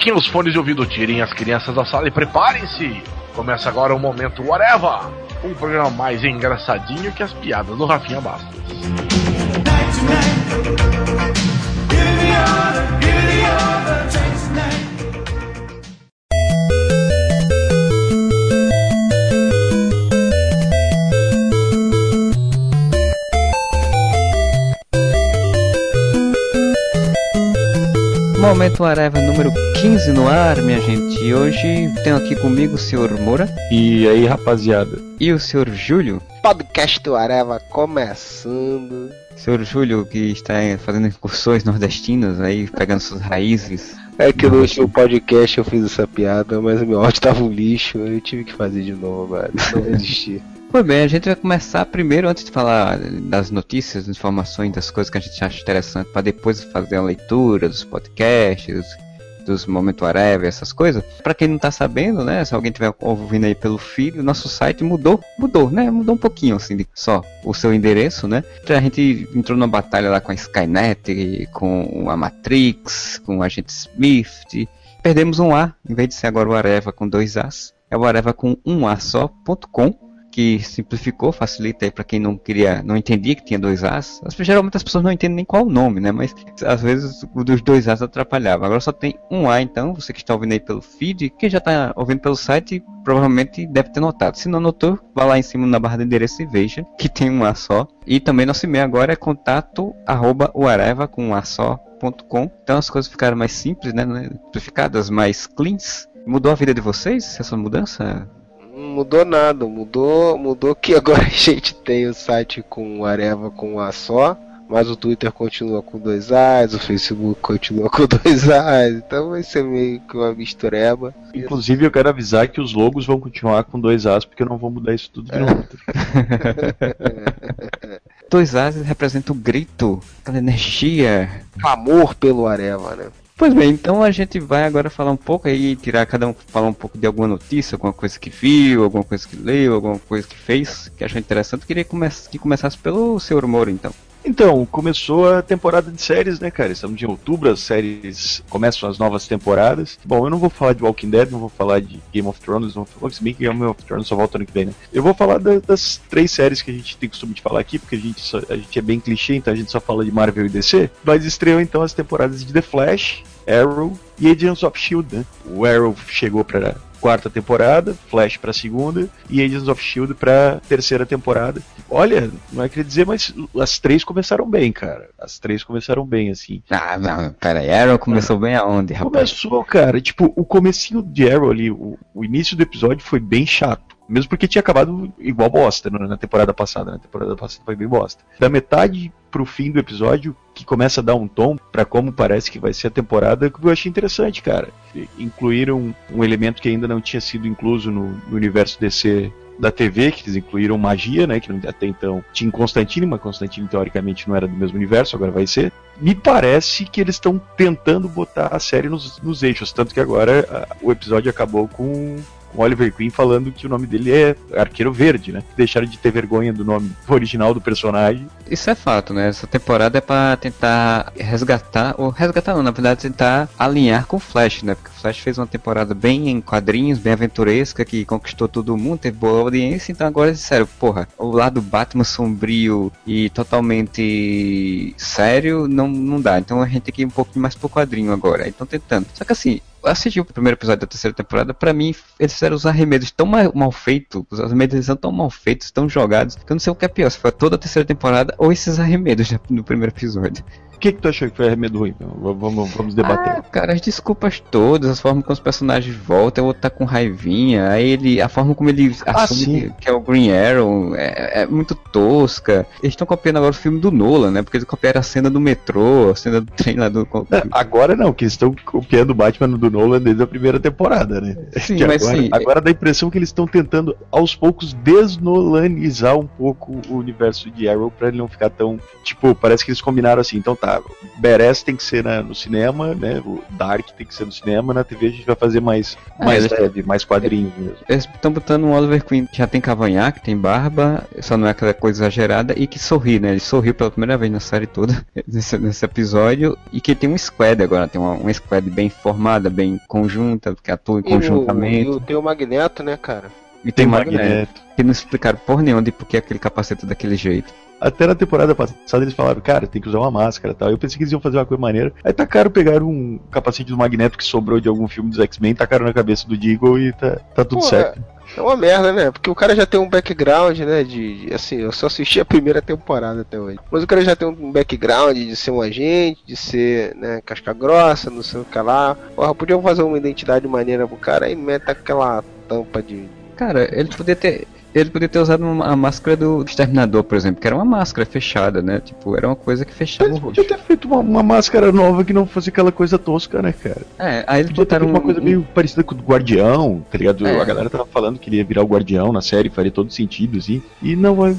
Coloquem os fones de ouvido, tirem as crianças da sala e preparem-se. Começa agora o Momento Whatever, um programa mais engraçadinho que as piadas do Rafinha Bastos. Momento Areva número 15 no ar, minha gente. E hoje tenho aqui comigo o senhor Moura. E aí, rapaziada? E o senhor Júlio. Podcast do Areva começando. Senhor Júlio, que está fazendo incursões nordestinas aí, pegando suas raízes. É que no último podcast eu fiz essa piada, mas o meu áudio tava um lixo, eu tive que fazer de novo, velho. Não resisti. Pois bem, a gente vai começar primeiro, antes de falar das notícias, das informações, das coisas que a gente acha interessante, para depois fazer a leitura dos podcasts, dos Momento Areva, essas coisas. Para quem não tá sabendo, né, se alguém estiver ouvindo aí pelo feed, o nosso site mudou, mudou, né, mudou um pouquinho, assim, só o seu endereço, né. A gente entrou numa batalha lá com a Skynet, com a Matrix, com o Agente Smith, perdemos um A, em vez de ser agora o Areva com dois As, é o Areva com um A só.com que simplificou, facilita aí para quem não queria, não entendia que tinha dois As. Geralmente as pessoas não entendem nem qual o nome, né? Mas às vezes o dos dois As atrapalhava. Agora só tem um A, então você que está ouvindo aí pelo feed, quem já está ouvindo pelo site provavelmente deve ter notado. Se não notou, vá lá em cima na barra de endereço e veja que tem um A só. E também nosso e-mail agora é contato arroba uareva com um A só. .com. Então as coisas ficaram mais simples, né? Simplificadas, mais cleans. Mudou a vida de vocês essa mudança? Não mudou nada, mudou, mudou que agora a gente tem o site com Areva com um A só, mas o Twitter continua com dois As, o Facebook continua com dois As, então vai ser meio que uma mistureba. Inclusive eu quero avisar que os logos vão continuar com dois As, porque eu não vou mudar isso tudo de novo. dois As representam o grito, aquela energia. Amor pelo Areva, né? Pois bem, então a gente vai agora falar um pouco aí, tirar cada um falar um pouco de alguma notícia, alguma coisa que viu, alguma coisa que leu, alguma coisa que fez, que achou interessante. Eu queria que começasse pelo seu Moro, então. Então, começou a temporada de séries, né, cara? Estamos em outubro, as séries começam as novas temporadas. Bom, eu não vou falar de Walking Dead, não vou falar de Game of Thrones, não vou se bem que Game of Thrones só volta ano que vem, né? Eu vou falar da, das três séries que a gente tem costume de falar aqui, porque a gente, só, a gente é bem clichê, então a gente só fala de Marvel e DC. Mas estreou então as temporadas de The Flash, Arrow e Agents of Shield, né? O Arrow chegou para quarta temporada, Flash para segunda e Agents of Shield para terceira temporada. Olha, não é querer dizer, mas as três começaram bem, cara. As três começaram bem, assim. Ah, não, pera aí, Arrow começou ah, bem aonde, rapaz? Começou, cara, tipo, o comecinho de Arrow ali, o, o início do episódio foi bem chato. Mesmo porque tinha acabado igual bosta na temporada passada. Na temporada passada foi bem bosta. Da metade pro fim do episódio, que começa a dar um tom para como parece que vai ser a temporada, que eu achei interessante, cara. Incluíram um elemento que ainda não tinha sido incluso no, no universo DC da TV, que eles incluíram magia, né? Que até então tinha Constantine, mas Constantine teoricamente não era do mesmo universo, agora vai ser. Me parece que eles estão tentando botar a série nos, nos eixos, tanto que agora a, o episódio acabou com com Oliver Queen falando que o nome dele é Arqueiro Verde, né? Deixaram de ter vergonha do nome original do personagem. Isso é fato, né? Essa temporada é para tentar resgatar, ou resgatar não, na verdade tentar alinhar com o Flash, né? Porque o Flash fez uma temporada bem em quadrinhos, bem aventuresca, que conquistou todo mundo, teve boa audiência, então agora, sério, porra, o lado Batman sombrio e totalmente sério não, não dá. Então a gente tem que ir um pouco mais pro quadrinho agora. Então tentando. Só que assim, assisti o primeiro episódio da terceira temporada, para mim, eles fizeram os arremedos tão mal, mal feitos, os arremedos são tão mal feitos, tão jogados, que eu não sei o que é pior, se foi toda a terceira temporada ou esses arremedos no primeiro episódio que, que tu achou que foi arremedo ruim? Vamos, vamos debater. Ah, cara, as desculpas todas, as formas como os personagens voltam, o outro tá com raivinha, aí ele. A forma como ele ah, assume que, que, é o Green Arrow é, é muito tosca. Eles estão copiando agora o filme do Nolan, né? Porque eles copiaram a cena do metrô, a cena do trem lá do. É, agora não, que eles estão copiando o Batman do Nolan desde a primeira temporada, né? Sim, que mas agora, sim. Agora dá a impressão que eles estão tentando aos poucos desnolanizar um pouco o universo de Arrow pra ele não ficar tão. Tipo, parece que eles combinaram assim, então tá a Beres tem que ser na- no cinema, né? O Dark tem que ser no cinema, na TV a gente vai fazer mais, Ah, mais eles- leve, mais quadrinhos mesmo. Eles estão botando um Oliver Queen que já tem cavanhaque, tem barba, só não é aquela coisa exagerada, e que sorri, né? Ele sorriu pela primeira vez na série toda, nesse, nesse episódio, e que tem um squad agora, tem uma, uma squad bem formada, bem conjunta, que atua E o, conjuntamente. e o- tem o Magneto, né, cara? E Tem Magneto, Magneto. que não explicaram por nenhum de por que aquele capacete é daquele jeito. Até na temporada passada eles falaram, cara, tem que usar uma máscara e tal. Eu pensei que eles iam fazer uma coisa maneira. Aí tacaram, pegaram um capacete do Magneto que sobrou de algum filme dos X-Men, tacaram na cabeça do Deagle e tá, tá tudo Pô, certo. É uma merda, né? Porque o cara já tem um background, né? De, de- assim, eu só assisti a primeira temporada até hoje. Mas o cara já tem um background de ser um agente, de ser, né, casca grossa, não sei o que lá. Porra, podiam fazer uma identidade maneira pro cara e meta aquela tampa de. Cara, ele podia ter. Ele podia ter usado uma, a máscara do Exterminador, por exemplo, que era uma máscara fechada, né? Tipo, era uma coisa que fechava o Eles rosto. podiam ter feito uma, uma máscara nova que não fosse aquela coisa tosca, né, cara? É, aí eles Podia ter botaram uma um- coisa meio parecida com o Guardião, tá ligado? É. A galera tava falando que ele ia virar o Guardião na série, faria todo sentido, assim. E não vai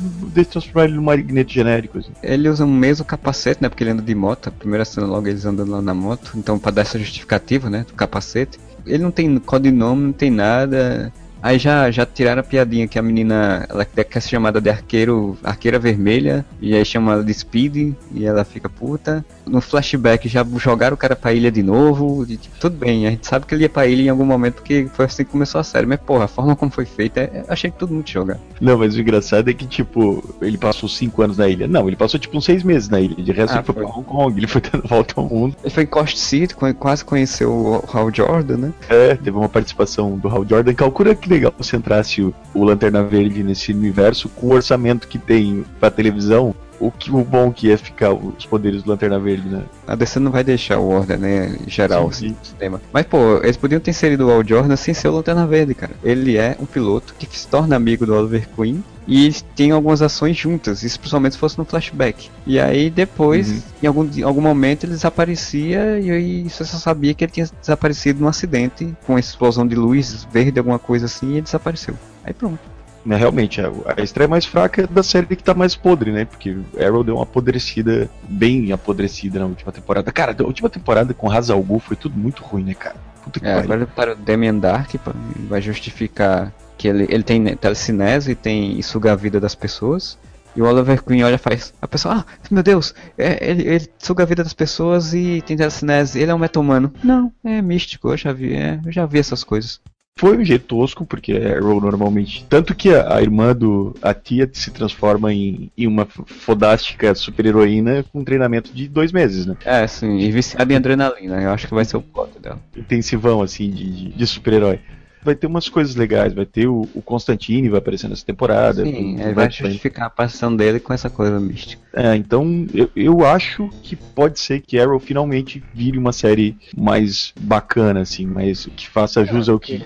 transformar ele num magneto genérico, assim. Ele usa o mesmo capacete, né? Porque ele anda de moto. A primeira cena logo eles andando lá na moto. Então, pra dar essa justificativa, né? Do capacete. Ele não tem codinome, não tem nada. Aí já, já tiraram a piadinha que a menina ela quer ser chamada de arqueiro, arqueira vermelha, e aí chama ela de Speed, e ela fica puta. No flashback já jogaram o cara pra ilha de novo, e, tipo, tudo bem, a gente sabe que ele ia pra ilha em algum momento, porque foi assim que começou a série, mas porra, a forma como foi feita, é- achei tudo muito jogar. Não, mas o engraçado é que, tipo, ele passou cinco anos na ilha. Não, ele passou, tipo, uns seis meses na ilha. De resto, Ah, ele foi foi. pra Hong Kong, ele foi dando volta ao mundo. Ele foi em Coast City, quase conheceu o Hal Jordan, né? É, teve uma participação do Hal Jordan. Calcula que legal se entrasse o, Lanterna Verde nesse universo com o orçamento que tem pra televisão. O, que, o bom que ia ficar os poderes do Lanterna Verde, né? A DC não vai deixar o Order, né, geral, Sim, assim, no sistema. Mas, pô, eles podiam ter inserido o Al Jordan sem ser o Lanterna Verde, cara. Ele é um piloto que se torna amigo do Oliver Queen e eles têm algumas ações juntas, isso principalmente se fosse no flashback. E aí, depois, Uhum. em algum, em algum momento, ele desaparecia e aí você só sabia que ele tinha desaparecido num acidente com explosão de luz verde, alguma coisa assim, e ele desapareceu. Aí pronto. Mas realmente, a, a estreia mais fraca é da série que tá mais podre, né? Porque Arrow deu uma apodrecida, bem apodrecida na última temporada. Cara, a última temporada com Ra's al Ghul foi tudo muito ruim, né, cara? Puta que É, pariu. agora para o Damian Dark pô, vai justificar que ele, ele tem telecinese e tem e suga a vida das pessoas. E o Oliver Queen olha e faz. A pessoa, ah, meu Deus, é, ele, ele suga a vida das pessoas e tem telecinese. Ele é um metomano. Não, é místico, eu já vi, é, eu já vi essas coisas. Foi um jeito tosco, porque Arrow normalmente. Tanto que a, a irmã do. A tia se transforma em, em uma fodástica super-heroína com um treinamento de dois meses, né? É, sim, e viciado em adrenalina. Eu acho que vai ser o plot dela. Intensivão, assim, de, de, de super-herói. Vai ter umas coisas legais, vai ter o, o Constantine, vai aparecer nessa temporada. Sim, vai- vai justificar a dele com essa coisa mística. É, então eu, eu acho que pode ser que Arrow finalmente vire uma série mais bacana, assim, mais que faça jus ao que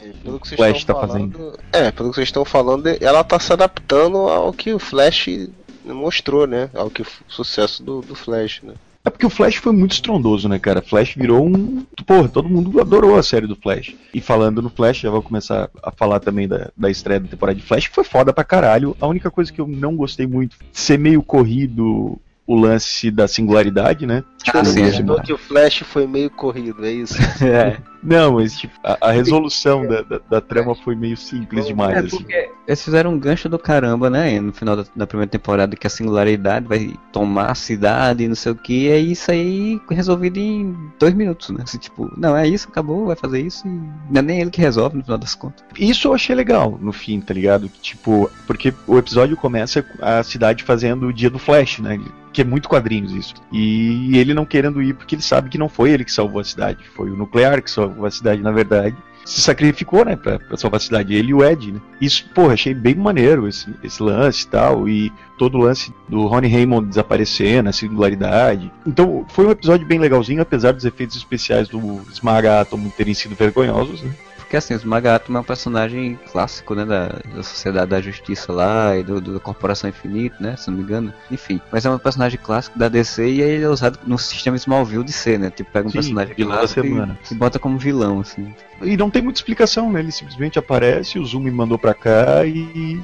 vocês Flash tá falando- É, pelo que vocês estão falando, ela tá se adaptando ao que o Flash mostrou, né? Ao que o sucesso do, do Flash, né? É porque o Flash foi muito estrondoso, né, cara? Flash virou um. Porra, todo mundo adorou a série do Flash. E falando no Flash, já vou começar a falar também da, da estreia da temporada de Flash, que foi foda pra caralho. A única coisa que eu não gostei muito, ser meio corrido o lance da singularidade, né? Ah, Você sim, imaginou que o Flash foi meio corrido, é isso? É, Não, mas tipo, a, a resolução da, da, da trama foi meio simples demais, É assim. porque eles fizeram um gancho do caramba, né? No final da, da primeira temporada, que a singularidade vai tomar a cidade e não sei o que, é isso aí resolvido em dois minutos, né? Assim, tipo, não, é isso, acabou, vai fazer isso e não é nem ele que resolve no final das contas. Isso eu achei legal no fim, tá ligado? Que, Tipo, porque o episódio começa com a cidade fazendo o dia do Flash, né? Que é muito quadrinhos isso. E ele não querendo ir porque ele sabe que não foi ele que salvou a cidade, foi o nuclear que salvou a cidade, na verdade. Se sacrificou, né, pra, pra salvar a cidade, ele e o Ed, né? Isso, porra, achei bem maneiro esse, esse lance e tal, e todo o lance do Ronnie Raymond desaparecendo, a singularidade. Então, foi um episódio bem legalzinho, apesar dos efeitos especiais do Esmaga terem sido vergonhosos, né? Porque assim, o Esmaga-Átomo é um personagem clássico, né? Da, da Sociedade da Justiça lá e do, do Corporação Infinita, né? Se não me engano. Enfim, mas é um personagem clássico da DC e ele é usado no sistema Smallville de ser, né? Tipo, pega um Sim, personagem vilão da clássico e, e bota como vilão, assim. E não tem muita explicação, né? Ele simplesmente aparece, o Zoom me mandou pra cá e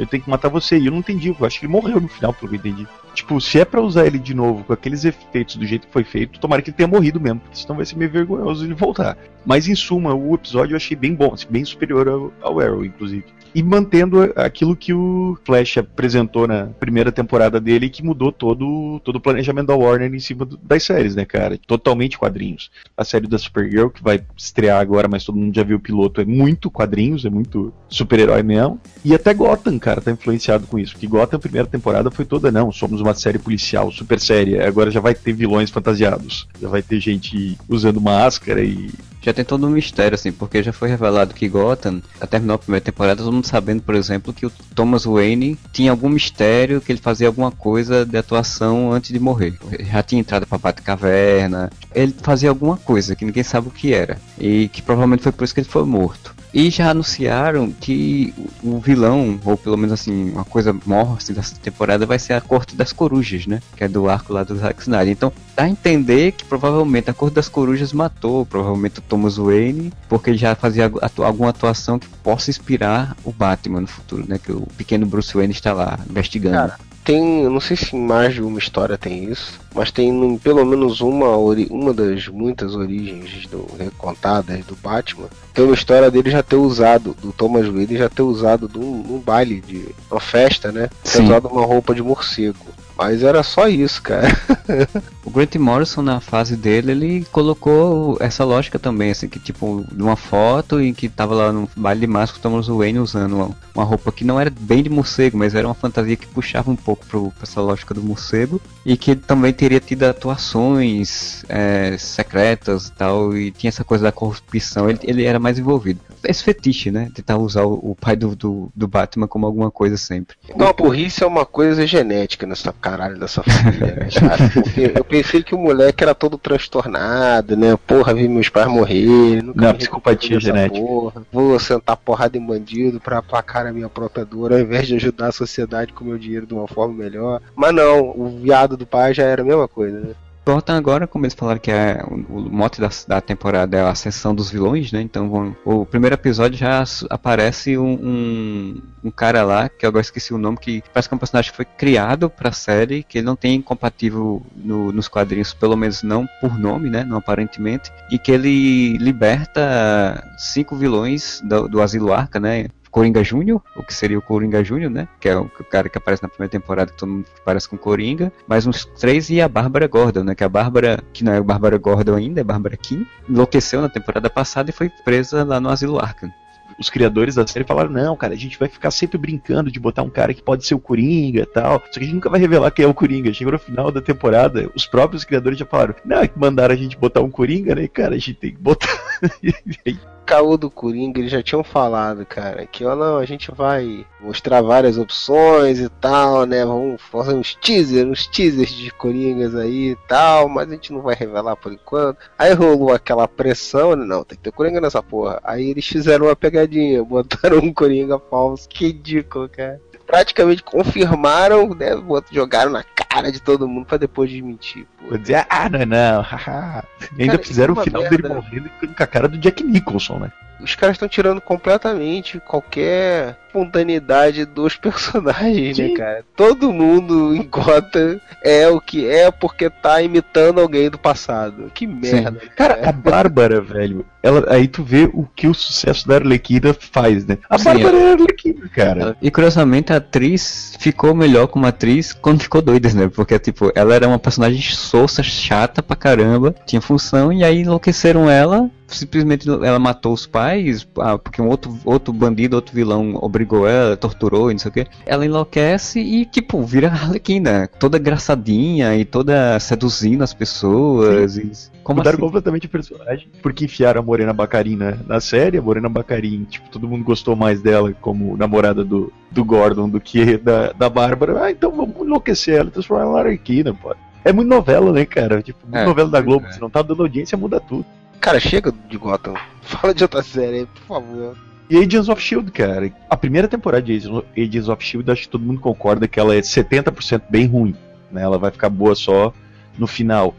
eu tenho que matar você. E eu não entendi, eu acho que ele morreu no final, pelo que eu entendi. Tipo, se é pra usar ele de novo com aqueles efeitos do jeito que foi feito, tomara que ele tenha morrido mesmo, porque senão vai ser meio vergonhoso ele voltar. Mas em suma, o episódio eu achei bem bom, assim, bem superior ao, ao Arrow, inclusive e mantendo aquilo que o Flash apresentou na primeira temporada dele, que mudou todo, todo o planejamento da Warner em cima do, das séries, né, cara? Totalmente quadrinhos. A série da Supergirl, que vai estrear agora, mas todo mundo já viu o piloto, é muito quadrinhos, é muito super-herói mesmo. E até Gotham, cara, tá influenciado com isso. Porque Gotham, a primeira temporada foi toda, não, somos uma série policial, super séria. Agora já vai ter vilões fantasiados. Já vai ter gente usando máscara e já tem todo um mistério, assim, porque já foi revelado que Gotham, a terminou a primeira temporada, todo mundo sabendo, por exemplo, que o Thomas Wayne tinha algum mistério, que ele fazia alguma coisa de atuação antes de morrer. Já tinha entrado pra Batcaverna, ele fazia alguma coisa que ninguém sabe o que era, e que provavelmente foi por isso que ele foi morto. E já anunciaram que o vilão, ou pelo menos assim, uma coisa morta assim, dessa temporada vai ser a Corte das Corujas, né? Que é do arco lá do Zack Snyder. Então dá a entender que provavelmente a Corte das Corujas matou, provavelmente o Thomas Wayne, porque ele já fazia atu alguma atuação que possa inspirar o Batman no futuro, né? Que o pequeno Bruce Wayne está lá investigando. Cara tem, não sei se em mais de uma história tem isso, mas tem pelo menos uma, uma das muitas origens do, contadas do Batman. Tem uma história dele já ter usado, do Thomas Wayne já ter usado num, num baile de uma festa, né? Ter usado uma roupa de morcego. Mas era só isso, cara. o Grant Morrison, na fase dele, ele colocou essa lógica também, assim, que tipo, de uma foto em que tava lá no baile de máscara, Thomas Wayne usando uma, uma, roupa que não era bem de morcego, mas era uma fantasia que puxava um pouco pro, pra essa lógica do morcego, e que também teria tido atuações é, secretas e tal, e tinha essa coisa da corrupção, ele, ele era mais envolvido. Esse fetiche, né? Tentar usar o, o pai do, do, do, Batman como alguma coisa sempre. Não, a burrice é uma coisa genética nessa caralho dessa família, né, eu pensei que o moleque era todo transtornado, né? Porra, vi meus pais morrerem. Nunca Não, psicopatia genética. Porra. Vou sentar porrada em bandido pra aplacar a minha própria dor, ao invés de ajudar a sociedade com meu dinheiro de uma forma melhor. Mas não, o viado do pai já era a mesma coisa, né? Voltam agora, como eles falaram que é, o, mote da, da, temporada é a ascensão dos vilões, né? Então vão, o primeiro episódio já aparece um, um, um, cara lá, que agora esqueci o nome, que parece que é um personagem que foi criado pra série, que ele não tem compatível no, nos quadrinhos, pelo menos não por nome, né? Não aparentemente, e que ele liberta cinco vilões do, do Asilo Arca, né? Coringa Júnior, o que seria o Coringa Júnior, né? Que é o, cara que aparece na primeira temporada, que todo mundo parece com Coringa. Mais uns três e a Bárbara Gordon, né? Que a Bárbara, que não é a Bárbara Gordon ainda, é a Bárbara Kim, enlouqueceu na temporada passada e foi presa lá no Asilo Arkham os criadores da série falaram: não, cara, a gente vai ficar sempre brincando de botar um cara que pode ser o Coringa e tal. Só que a gente nunca vai revelar quem é o Coringa. Chegou no final da temporada, os próprios criadores já falaram: não, é que mandaram a gente botar um Coringa, né? Cara, a gente tem que botar. caô do Coringa, eles já tinham falado, cara, que ó, não, a gente vai mostrar várias opções e tal, né? Vamos fazer uns teasers, uns teasers de Coringas aí e tal, mas a gente não vai revelar por enquanto. Aí rolou aquela pressão, né? Não, tem que ter Coringa nessa porra. Aí eles fizeram uma pegadinha, botaram um Coringa falso. Que ridículo, cara praticamente confirmaram, né? Jogaram na cara de todo mundo pra depois desmentir. Vou dizer, ah, não, não, haha. E ainda fizeram o final merda. dele morrendo com a cara do Jack Nicholson, né? Os caras estão tirando completamente qualquer espontaneidade dos personagens, né, Sim. né, cara? Todo mundo em Gotham é o que é porque tá imitando alguém do passado. Que merda. Cara, cara, a Bárbara, velho, ela, aí tu vê o que o sucesso da Arlequina faz, né? A Sim, Bárbara é a Arlequina, cara. E curiosamente a atriz ficou melhor como atriz quando ficou doida, né? Porque, tipo, ela era uma personagem sossa, chata pra caramba, tinha função, e aí enlouqueceram ela simplesmente ela matou os pais, ah, porque um outro, outro bandido, outro vilão obrigou ela, torturou e não sei o que. Ela enlouquece e, tipo, vira Arlequina, toda engraçadinha e toda seduzindo as pessoas. E... Como Mudaram assim? completamente o personagem, porque enfiaram a Morena Bacarin na, na série, a Morena Bacarin, tipo, todo mundo gostou mais dela como namorada do, do Gordon do que da, da Bárbara. Ah, então vamos enlouquecer ela, transformar ela em Arlequina, pô. É muito novela, né, cara? Tipo, muito é, novela da Globo. É. Se não tá dando audiência, muda tudo. Cara, chega de Gotham. Fala de outra série aí, por favor. E Agents of Shield, cara. A primeira temporada de Agents of Shield, acho que todo mundo concorda que ela é 70% bem ruim. Né? Ela vai ficar boa só no final.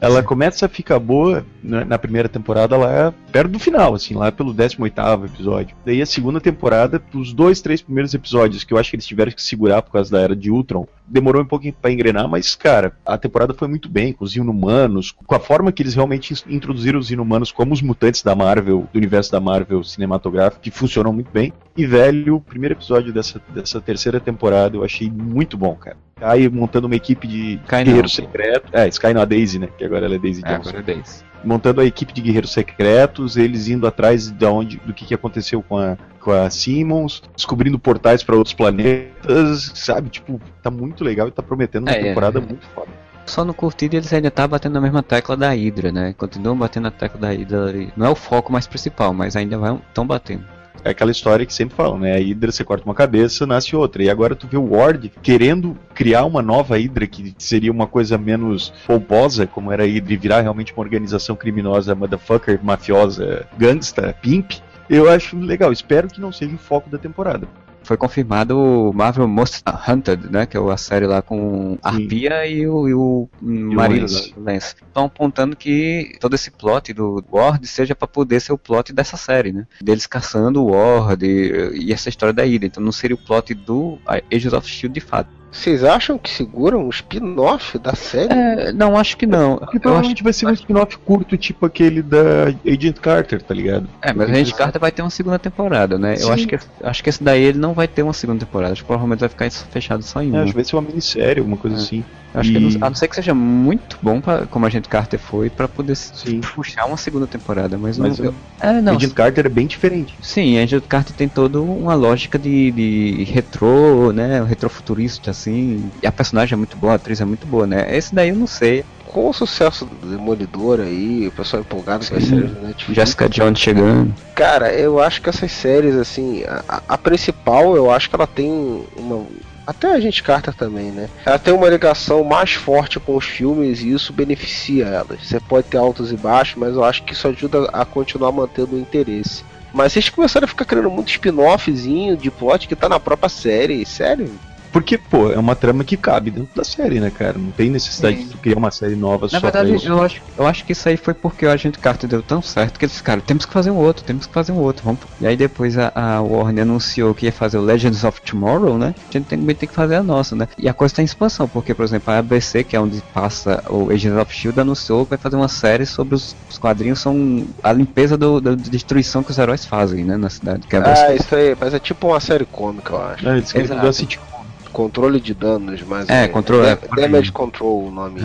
Ela começa a ficar boa né, na primeira temporada lá perto do final, assim, lá pelo 18 episódio. Daí a segunda temporada, os dois, três primeiros episódios que eu acho que eles tiveram que segurar por causa da era de Ultron, demorou um pouquinho para engrenar, mas, cara, a temporada foi muito bem, com os inumanos, com a forma que eles realmente introduziram os inumanos como os mutantes da Marvel, do universo da Marvel cinematográfico, que funcionam muito bem. E, velho, o primeiro episódio dessa, dessa terceira temporada eu achei muito bom, cara. Sky montando uma equipe de Sky guerreiros secretos. É, Sky não, a Daisy, né? Que agora ela é Daisy É, Johnson agora é Daisy. Montando a equipe de guerreiros secretos, eles indo atrás de onde, do que, que aconteceu com a, com a Simmons, descobrindo portais para outros planetas, sabe? Tipo, tá muito legal e tá prometendo uma É, é, temporada é. muito foda. Só no curtido eles ainda tá batendo na mesma tecla da Hydra, né? Continuam batendo na tecla da Hydra ali. Não é o foco mais principal, mas ainda vai tão batendo. É aquela história que sempre falam, né? A Hydra, você corta uma cabeça, nasce outra. E agora tu vê o Ward querendo criar uma nova Hydra, que seria uma coisa menos pomposa, como era a Hydra, e virar realmente uma organização criminosa, motherfucker, mafiosa, gangsta, pimp. Eu acho legal, espero que não seja o foco da temporada. Foi confirmado o Marvel Most Hunted, né? Que é a série lá com a. Arpia e o, e o marido Lance. Estão apontando que todo esse plot do Ward seja pra poder ser o plot dessa série, né? Deles caçando o Ward e, e essa história da Hydra. Então não seria o plot do Agents of S.H.I.E.L.D. de fato. Vocês acham que seguram um spin-off da série? É, não, acho que não. Porque Eu acho provavelmente vai ser um spin-off curto, tipo aquele da Agent Carter, tá ligado? É, mas a gente Carter vai ter uma segunda temporada, né? Eu Sim. acho que, acho que esse daí ele não vai ter uma segunda temporada. Acho que provavelmente vai ficar fechado só em É, uma. acho que vai ser uma minissérie, alguma coisa É. assim. Acho que, E- a não ser que seja muito bom, pra, como a gente Carter foi, pra poder Sim. puxar uma segunda temporada. Mas, Mas não. o eu- é, não. Agent Carter é bem diferente. Sim, a Agent Carter tem toda uma lógica de, de retrô, né? Retrofuturista, assim. E a personagem é muito boa, a atriz é muito boa, né? Esse daí eu não sei. Com o sucesso do Demolidor aí, o pessoal empolgado com as séries da Netflix. Jessica Jones chegando. Cara, eu acho que essas séries, assim, a, a- a principal, eu acho que ela tem uma. Até a gente Carter também, né? Ela tem uma ligação mais forte com os filmes e isso beneficia elas. Você pode ter altos e baixos, mas eu acho que isso ajuda a continuar mantendo o interesse. Mas vocês começaram a ficar criando muito spin-offzinho de plot que tá na própria série, sério? Porque, pô, é uma trama que cabe dentro da série, né, cara? Não tem necessidade Sim. de tu criar uma série nova Na só pra verdade, isso. eu acho, eu acho que isso aí foi porque o Agente Carter deu tão certo que eles ficaram, temos que fazer um outro, temos que fazer um outro, vamos. E aí depois a, a Warner anunciou que ia fazer o Legends of Tomorrow, né? A gente também tem que fazer a nossa, né? E a coisa tá em expansão, porque, por exemplo, a ABC, que é onde passa o Agents of S.H.I.E.L.D., anunciou que vai fazer uma série sobre os, os quadrinhos, são a limpeza do, da destruição que os heróis fazem, né, na cidade. Que é Ah, isso aí, mas é tipo uma série cômica, eu acho. É, eles querem sitcom. Controle de danos, mas. É, controle- é, Dam- Damage Control o nome.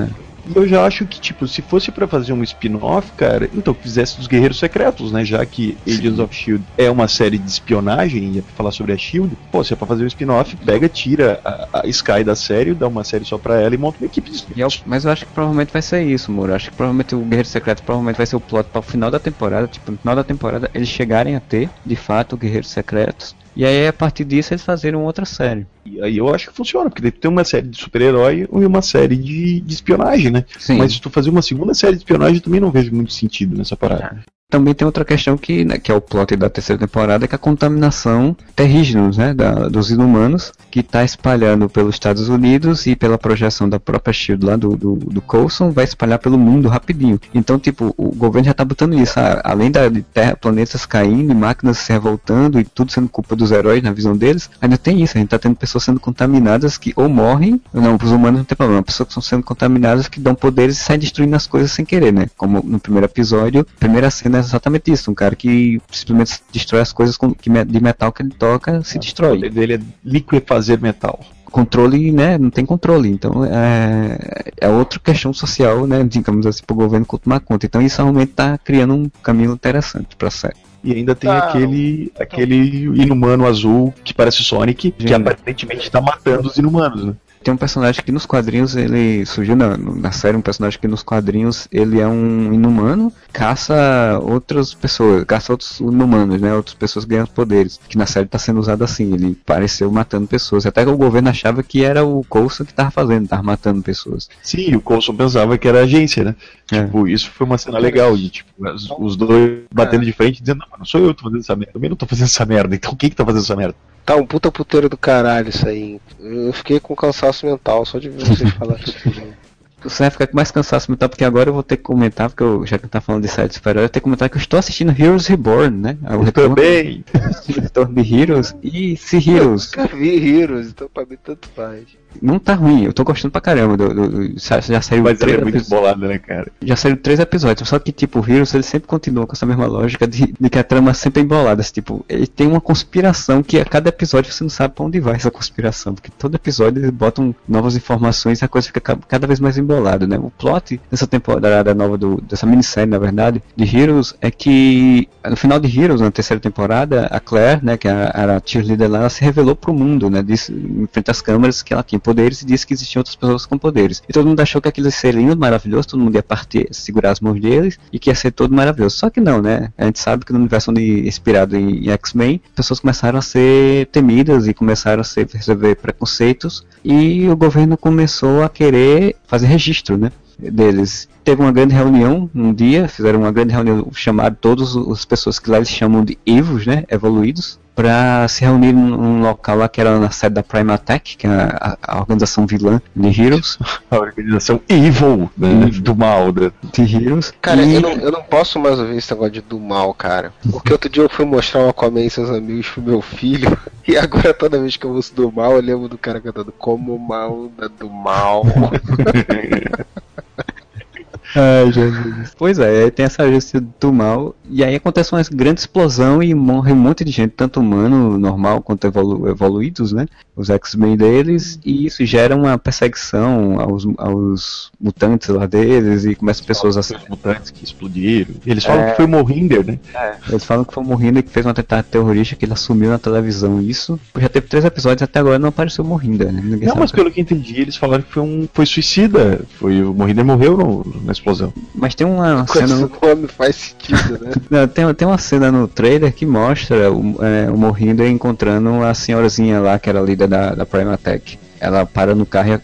E eu já acho que, tipo, se fosse pra fazer um spin-off, cara, então que fizesse dos Guerreiros Secretos, né? Já que Agents of S.H.I.E.L.D. é uma série de espionagem e é pra falar sobre a S.H.I.E.L.D., pô, se é pra fazer um spin-off, pega, tira a, a Sky da série, dá uma série só pra ela e monta uma equipe de E eu- mas eu acho que provavelmente vai ser isso, Moro. Acho que provavelmente o Guerreiro Secreto provavelmente vai ser o plot para o final da temporada. Tipo, no final da temporada eles chegarem a ter, de fato, Guerreiros Secretos. E aí a partir disso eles fazerem outra série. E aí eu acho que funciona, porque tem uma série de super-herói e uma série de, de espionagem, né? Sim. Mas se tu fazer uma segunda série de espionagem, eu também não vejo muito sentido nessa parada. Também tem outra questão que, né, que é o plot da terceira temporada, que é a contaminação terrígenos, né, da, dos inumanos, que está espalhando pelos Estados Unidos e pela projeção da própria Shield lá do, do, do Coulson, vai espalhar pelo mundo rapidinho. Então, tipo, o governo já está botando isso, ah, além da, de terra, planetas caindo máquinas se revoltando e tudo sendo culpa dos heróis na visão deles, ainda tem isso, a gente está tendo pessoas sendo contaminadas que ou morrem, não, os humanos não tem problema, pessoas que estão sendo contaminadas que dão poderes e saem destruindo as coisas sem querer, né? Como no primeiro episódio, primeira cena é exatamente isso, um cara que simplesmente destrói as coisas com, que, de metal que ele toca, se O destrói. poder dele é liquefazer metal. Controle, né, não tem controle, então é, é outra questão social, né, digamos assim, pro governo tomar conta. Então isso realmente tá criando um caminho interessante pra série. E ainda tem Tá. aquele, aquele inumano azul que parece Sonic, que aparentemente tá matando os inumanos, né? Tem um personagem que nos quadrinhos ele surgiu na, na série, um personagem que nos quadrinhos ele é um inumano, caça outras pessoas, caça outros inumanos, né? Outras pessoas ganham poderes. Que na série tá sendo usado assim, ele pareceu matando pessoas. Até que o governo achava que era o Coulson que tava fazendo, tava matando pessoas. Sim, o Coulson pensava que era agência, né? É. Tipo, isso foi uma cena legal, de tipo, as- os dois batendo de frente dizendo, não, não sou eu que tô fazendo essa merda, eu também não tô fazendo essa merda, então quem que tá fazendo essa merda? Tá um puta puteiro do caralho isso aí. Eu fiquei com cansaço mental só de ver vocês falarem isso tudo. Você vai ficar com mais cansaço mental, porque agora eu vou ter que comentar, porque eu, já que tá falando de série de super-herói, eu tenho que comentar que eu estou assistindo Heroes Reborn, né? O retorno, também! Retorno de Heroes e se Heroes. Eu nunca vi Heroes, então pra mim tanto faz. Não tá ruim, eu tô gostando pra caramba. Do, do, do já saiu Mas três é muito né, cara? Já saiu três episódios, só que tipo, o Heroes ele sempre continua com essa mesma lógica de, de que a trama é sempre embolada. Assim, tipo, ele tem uma conspiração que a cada episódio você não sabe pra onde vai essa conspiração, porque todo episódio eles botam novas informações e a coisa fica cada vez mais embolada, né? O plot dessa temporada nova do, dessa minissérie, na verdade, de Heroes é que no final de Heroes, na terceira temporada, a Claire, né, que era a cheerleader lá, ela se revelou pro mundo, né, disse, em frente às câmeras que ela tinha poderes e disse que existiam outras pessoas com poderes. E todo mundo achou que aquilo ia ser lindo, maravilhoso, todo mundo ia partir, segurar as mãos deles e que ia ser todo maravilhoso. Só que não, né? A gente sabe que no universo onde, inspirado em, em X-Men, pessoas começaram a ser temidas e começaram a ser, receber preconceitos e o governo começou a querer fazer registro, né? deles. Teve uma grande reunião um dia, fizeram uma grande reunião, chamaram todas as pessoas que lá eles chamam de Evos, né, evoluídos, para se reunir num local lá que era na sede da Prime Attack, que é a, a organização vilã de Heroes. A organização Evil, né, do mal né? de Heroes. Cara, e... eu, não, eu não posso mais ouvir esse negócio de do mal, cara. Porque outro dia eu fui mostrar uma Aquaman e seus amigos pro meu filho, e agora toda vez que eu ouço do mal, eu lembro do cara cantando como mal da do mal. Ai, Jesus. Pois é, tem essa agência do mal, e aí acontece uma grande explosão e morre um monte de gente, tanto humano, normal, quanto evolu evoluídos, né? Os X-Men deles, e isso gera uma perseguição aos, aos mutantes lá deles, e começa pessoas a ser. mutantes que explodiram. Eles falam é... que foi o Mohinder, né? É, eles falam que foi o Mohinder que fez um atentado terrorista, que ele assumiu na televisão isso. Já teve três episódios, até agora não apareceu o Mohinder, né? Ninguém não, mas pelo que entendi, eles falaram que foi um. Foi suicida. Foi, o Mohinder morreu no, na explosão. Mas tem uma cena. No... nome faz sentido, né? Não, tem, tem uma cena no trailer que mostra o, é, o Mohinder encontrando a senhorazinha lá, que era a líder da, da Prime. Ela para no carro e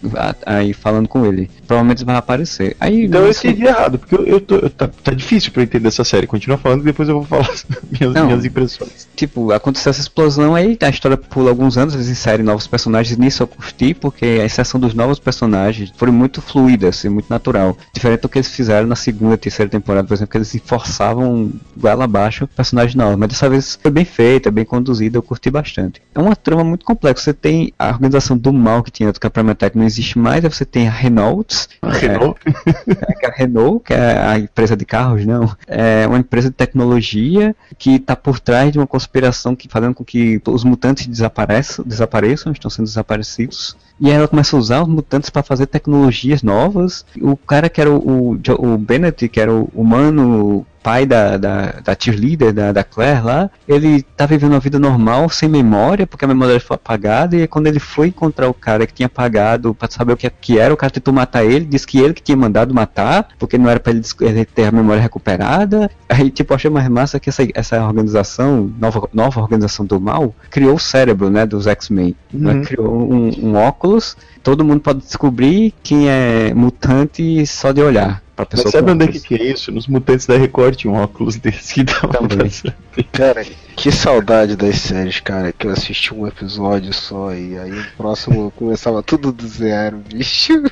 aí falando com ele. Provavelmente vai aparecer. Aí, então nossa... eu entendi errado, porque eu, eu tô. Eu, tá, tá difícil pra eu entender essa série. Continua falando e depois eu vou falar minhas, Não, minhas impressões. Tipo, aconteceu essa explosão aí, a história pula alguns anos, eles inserem novos personagens. Nisso eu curti, porque a inserção dos novos personagens foi muito fluida, assim, muito natural. Diferente do que eles fizeram na segunda e terceira temporada, por exemplo, que eles forçavam goela abaixo personagens novos. Mas dessa vez foi bem feita, bem conduzida, eu curti bastante. É uma trama muito complexa. Você tem a organização do mal que tinha do Caprametec não existe mais, aí você tem a Renault. A Renault? É, é a Renault, que é a empresa de carros, não. É uma empresa de tecnologia que está por trás de uma conspiração que fazendo com que os mutantes desapareçam, desapareçam estão sendo desaparecidos. E ela começa a usar os mutantes para fazer tecnologias novas. O cara que era o, o, o Bennett, que era o humano pai da, da, da cheerleader, da, da Claire lá, ele tá vivendo uma vida normal, sem memória, porque a memória dele foi apagada, e quando ele foi encontrar o cara que tinha apagado para saber o que, que era, o cara tentou matar ele, disse que ele que tinha mandado matar, porque não era para ele, ele, ter a memória recuperada. Aí, tipo, achei mais massa que essa, essa organização, nova, nova organização do mal, criou o cérebro, né, dos X-Men. Uhum. Né, criou um, um óculos, todo mundo pode descobrir quem é mutante só de olhar. Pra pessoa Mas sabe onde é que, que, é isso? Nos Mutantes da Record tinha um óculos desse que dava Também. Cara, que saudade das séries, cara, que eu assisti um episódio só e aí o próximo começava tudo do zero, bicho.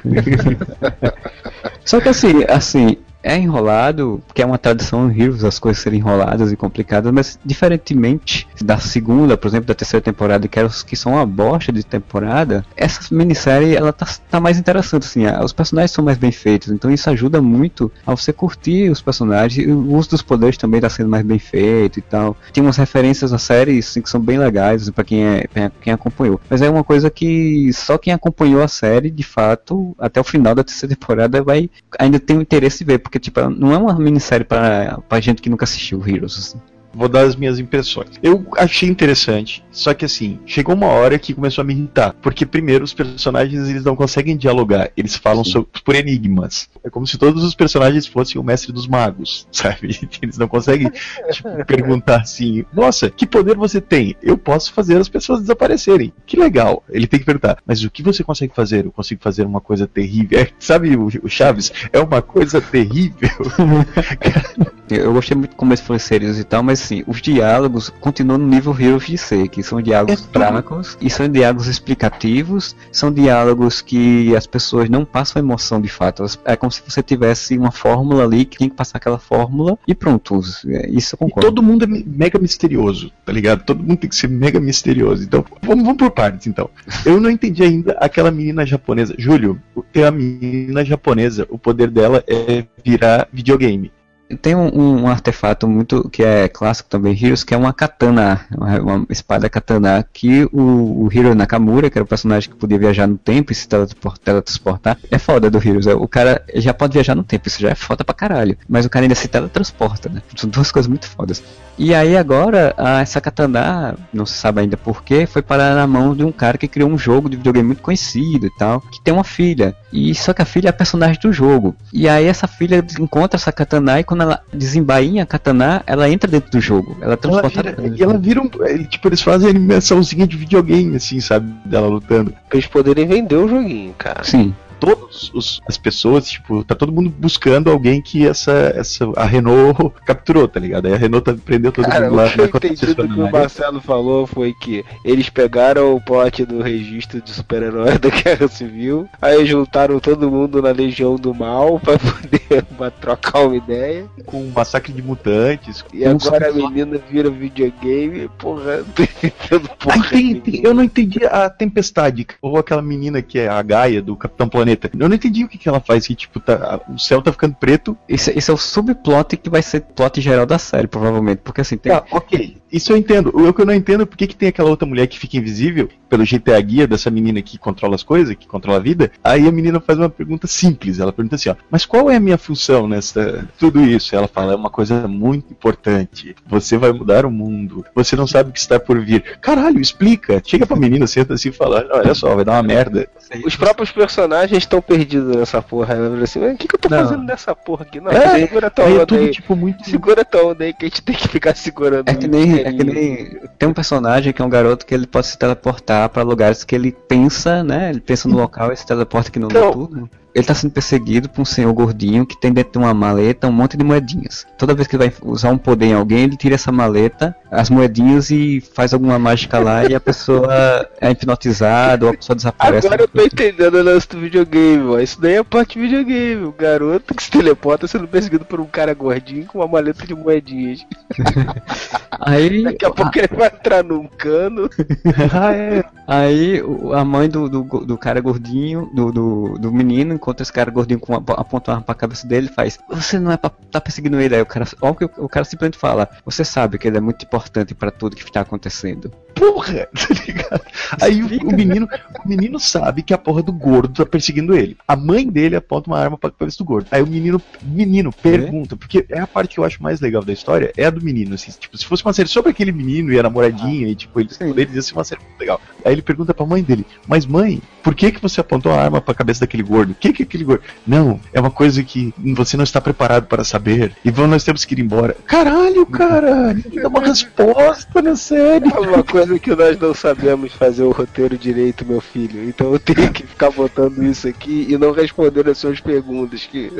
só que assim, assim, é enrolado, porque é uma tradição em Heroes as coisas serem enroladas e complicadas, mas diferentemente da segunda, por exemplo, da terceira temporada, que, os que são uma bosta de temporada, essa minissérie ela tá, tá mais interessante, assim, os personagens são mais bem feitos, então isso ajuda muito a você curtir os personagens, o uso dos poderes também tá sendo mais bem feito e tal. Tem umas referências à série assim, que são bem legais assim, para quem, é, quem acompanhou. Mas é uma coisa que só quem acompanhou a série, de fato, até o final da terceira temporada vai ainda tem o interesse de ver, porque tipo, não é uma minissérie para pra gente que nunca assistiu Heroes. Assim. Vou dar as minhas impressões. Eu achei interessante, só que assim, chegou uma hora que começou a me irritar. Porque, primeiro, os personagens eles não conseguem dialogar, eles falam sobre, por enigmas. É como se todos os personagens fossem o mestre dos magos, sabe? Eles não conseguem tipo, perguntar assim: Nossa, que poder você tem? Eu posso fazer as pessoas desaparecerem. Que legal. Ele tem que perguntar: Mas o que você consegue fazer? Eu consigo fazer uma coisa terrível. É, sabe o, o Chaves? É uma coisa terrível. Eu gostei muito como eles foram inseridos e tal, mas assim, os diálogos continuam no nível Heroes de ser, que são diálogos É fracos e são diálogos explicativos, são diálogos que as pessoas não passam emoção de fato. É como se você tivesse uma fórmula ali que tem que passar aquela fórmula e pronto. É, Isso eu E concordo. todo mundo é me- mega misterioso, tá ligado? Todo mundo tem que ser mega misterioso. Então, vamos, vamos por partes, então. Eu não entendi ainda aquela menina japonesa. Júlio, tem a menina japonesa, o poder dela é virar videogame. Tem um, um artefato muito que é clássico também, Heroes, que é uma katana, uma, espada katana, que o, o Hiro Nakamura, que era o personagem que podia viajar no tempo e se teletranspor- teletransportar, é foda do Heroes. é, O cara já pode viajar no tempo, isso já é foda pra caralho. Mas o cara ainda se teletransporta, né? São duas coisas muito fodas. E aí agora, a- essa katana, não se sabe ainda porquê, foi parar na mão de um cara que criou um jogo de videogame muito conhecido e tal, que tem uma filha. E só que a filha é a personagem do jogo. E aí essa filha encontra essa katana e quando ela desembainha a katana, ela entra dentro do jogo. Ela Ela transporta vira, e ela vira um. ele- Tipo, eles fazem animaçãozinha de videogame, assim, sabe? Dela lutando. Pra eles poderem vender o joguinho, cara. Sim. Todos os, as pessoas, tipo, tá todo mundo buscando alguém que essa, essa a Renault capturou, tá ligado? Aí a Renault tá, prendeu todo Cara, mundo lá o que eu entendi do que o. Marcelo falou foi que eles pegaram o plot do registro de super-herói da Guerra Civil, aí juntaram todo mundo na Legião do Mal pra poder pra trocar uma ideia, com um massacre de mutantes. e agora a menina vira videogame, porra, não tô entendendo porra. Ah, tem- tem- eu não entendi a Tempestade, ou aquela menina que é a Gaia do Capitão Planeta. Eu não entendi o que, que ela faz, que tipo, tá, o céu tá ficando preto. Esse, esse é o subplot que vai ser plot geral da série, provavelmente. Porque assim, tem. Tá, ok. Isso eu entendo. O que eu não entendo é por que, que tem aquela outra mulher que fica invisível, pelo jeito é a guia dessa menina que controla as coisas, que controla a vida. Aí a menina faz uma pergunta simples. Ela pergunta assim, ó, mas qual é a minha função nessa tudo isso? Ela fala, é uma coisa muito importante. Você vai mudar o mundo. Você não sabe o que está por vir. Caralho, explica. Chega pra menina, senta assim e fala, olha só, vai dar uma merda. Os próprios personagens estão perdidos nessa porra. Ela fala assim, "Mas o que, que eu tô Não. fazendo nessa porra aqui? Não, É, segura tua Aí é onda tudo aí. tipo muito. Segura tua onda aí que a gente tem que ficar segurando. É que nem, é que nem tem um personagem que é um garoto que ele pode se teleportar pra lugares que ele pensa, né? Ele pensa no local e se teleporta aqui no Então- noturno. Ele tá sendo perseguido por um senhor gordinho que tem dentro de uma maleta um monte de moedinhas. Toda vez que ele vai usar um poder em alguém, ele tira essa maleta, as moedinhas e faz alguma mágica lá e a pessoa é hipnotizada ou a pessoa desaparece. Agora eu tô entendendo o lance do videogame, ó. Isso daí é parte do videogame. O garoto que se teleporta sendo perseguido por um cara gordinho com uma maleta de moedinhas. Aí, Daqui a pouco ele vai entrar num cano. ah, é. Aí o- a mãe do, do, do cara gordinho, do, do, do menino, encontra esse cara gordinho com uma, aponta uma arma pra cabeça dele e faz: Você não é pra tá perseguindo ele. Aí o cara, ó, que o, cara simplesmente fala: Você sabe que ele é muito importante pra tudo que está acontecendo. porra, tá ligado? Aí o, o menino, o menino sabe que a porra do gordo tá perseguindo ele. A mãe dele aponta uma arma pra cabeça do gordo. Aí o menino, menino pergunta, porque é a parte que eu acho mais legal da história, é a do menino, assim, tipo, se fosse uma série sobre aquele menino e a namoradinha e tipo, eles ia ser uma série muito legal. Aí ele pergunta pra mãe dele: "Mas mãe, por que que você apontou a arma pra cabeça daquele gordo? O que que aquele gordo?" Não, é uma coisa que você não está preparado para saber. E vamos, nós temos que ir embora. Caralho, cara, dá uma resposta na série. É uma coisa que nós não sabemos fazer o roteiro direito, meu filho. Então eu tenho que ficar botando isso aqui e não respondendo as suas perguntas. Que...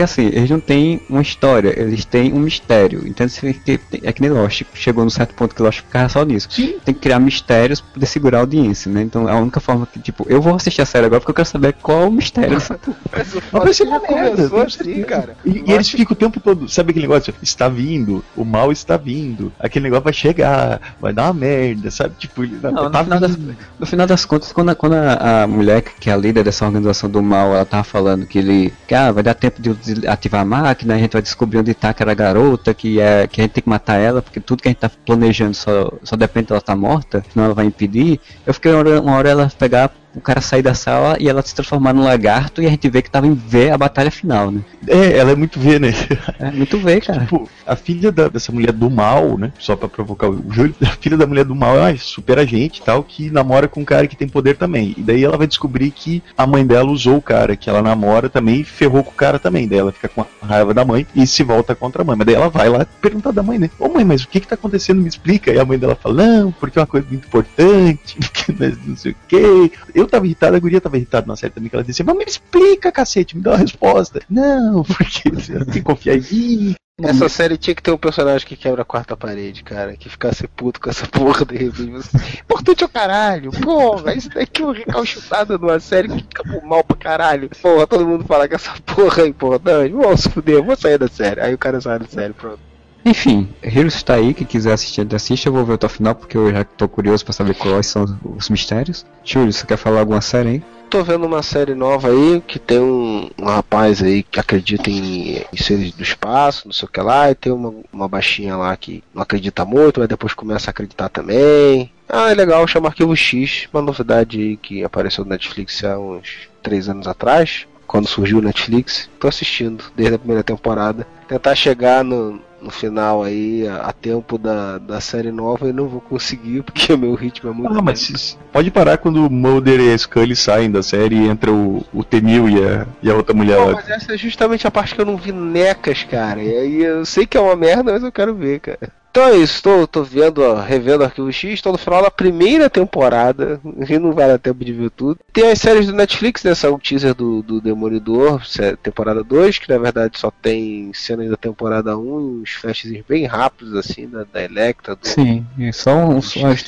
Porque assim, eles não têm uma história, eles têm um mistério. Então que- é que nem Lost, chegou num certo ponto que Lost ficava só nisso. Sim. Tem que criar mistérios pra poder segurar a audiência, né? Então a única forma que, tipo, eu vou assistir a série agora porque eu quero saber qual é o mistério. Mas o é que já começou assim, cara. E, e eles ficam o tempo todo, sabe aquele negócio? Está vindo, o mal está vindo, aquele negócio vai chegar, vai dar uma merda, sabe? Tipo, ele Não, no tá final das-. No final das contas, quando, a, quando a, a mulher que- que é a líder dessa organização do mal, ela tava falando que ele, que ah, vai dar tempo de ativar a máquina, a gente vai descobrir onde tá aquela garota, que é que a gente tem que matar ela, porque tudo que a gente tá planejando só, só depende dela estar morta, senão ela vai impedir. Eu fiquei uma hora, uma hora ela pegar o cara sair da sala e ela se transformar num lagarto e a gente vê que tava em ver a batalha final, né? É, ela é muito V, né? É muito ver, cara. Tipo, a filha da- dessa mulher do mal, né? Só pra provocar o Júlio, a filha da mulher do mal é uma super agente e tal, que namora com um cara que tem poder também. E daí ela vai descobrir que a mãe dela usou o cara que ela namora também e ferrou com o cara também. Daí ela fica com a raiva da mãe e se volta contra a mãe. Mas daí ela vai lá perguntar da mãe, né? Ô mãe, mas o que que tá acontecendo? Me explica. E a mãe dela fala, não, porque é uma coisa muito importante, porque não sei o quê. Eu tava irritado, a guria tava irritada na série também, que ela disse, mas me explica, cacete, me dá uma resposta. Não, porque você tem que confiar em mim. Essa série tinha que ter um personagem que quebra a quarta parede, cara. Que ficasse puto com essa porra de repente. Importante é o caralho. Porra, isso daqui é uma recalchutada numa série que fica mal pra caralho. Porra, todo mundo fala que essa porra é importante. Vamos se fuder, vou sair da série. Aí o cara sai da série, pronto. Enfim, Heroes está aí, quem quiser assistir, assista, eu vou ver até o final, porque eu já tô curioso pra saber quais são os mistérios. Júlio, você quer falar alguma série aí? Tô vendo uma série nova aí, que tem um, um rapaz aí que acredita em, em seres do espaço, não sei o que lá, e tem uma, uma baixinha lá que não acredita muito, mas depois começa a acreditar também. Ah, é legal, chama Arquivo X, uma novidade aí que apareceu no Netflix há uns três anos atrás, quando surgiu o Netflix. Tô assistindo desde a primeira temporada. Tentar chegar no, no final aí, a, a tempo da, da série nova, eu não vou conseguir, porque o meu ritmo é muito. Ah, mas pode parar quando o Mulder e a Scully saem da série e entra o, o Temil e a, e a outra mulher Pô, lá. mas essa é justamente a parte que eu não vi necas, cara. E aí eu sei que é uma merda, mas eu quero ver, cara. Então é isso, tô, tô vendo, ó, revendo Arquivo X, tô no final da primeira temporada, e não vai dar tempo de ver tudo. Tem as séries do Netflix, né? Saiu o teaser do, do Demolidor, temporada 2, que na verdade só tem cenas da temporada 1 e uns flashes bem rápidos, assim, da, da Electra, do Sim, um. do Só, as,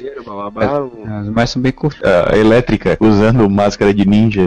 um- as mais são bem curtas. A elétrica usando máscara de ninja.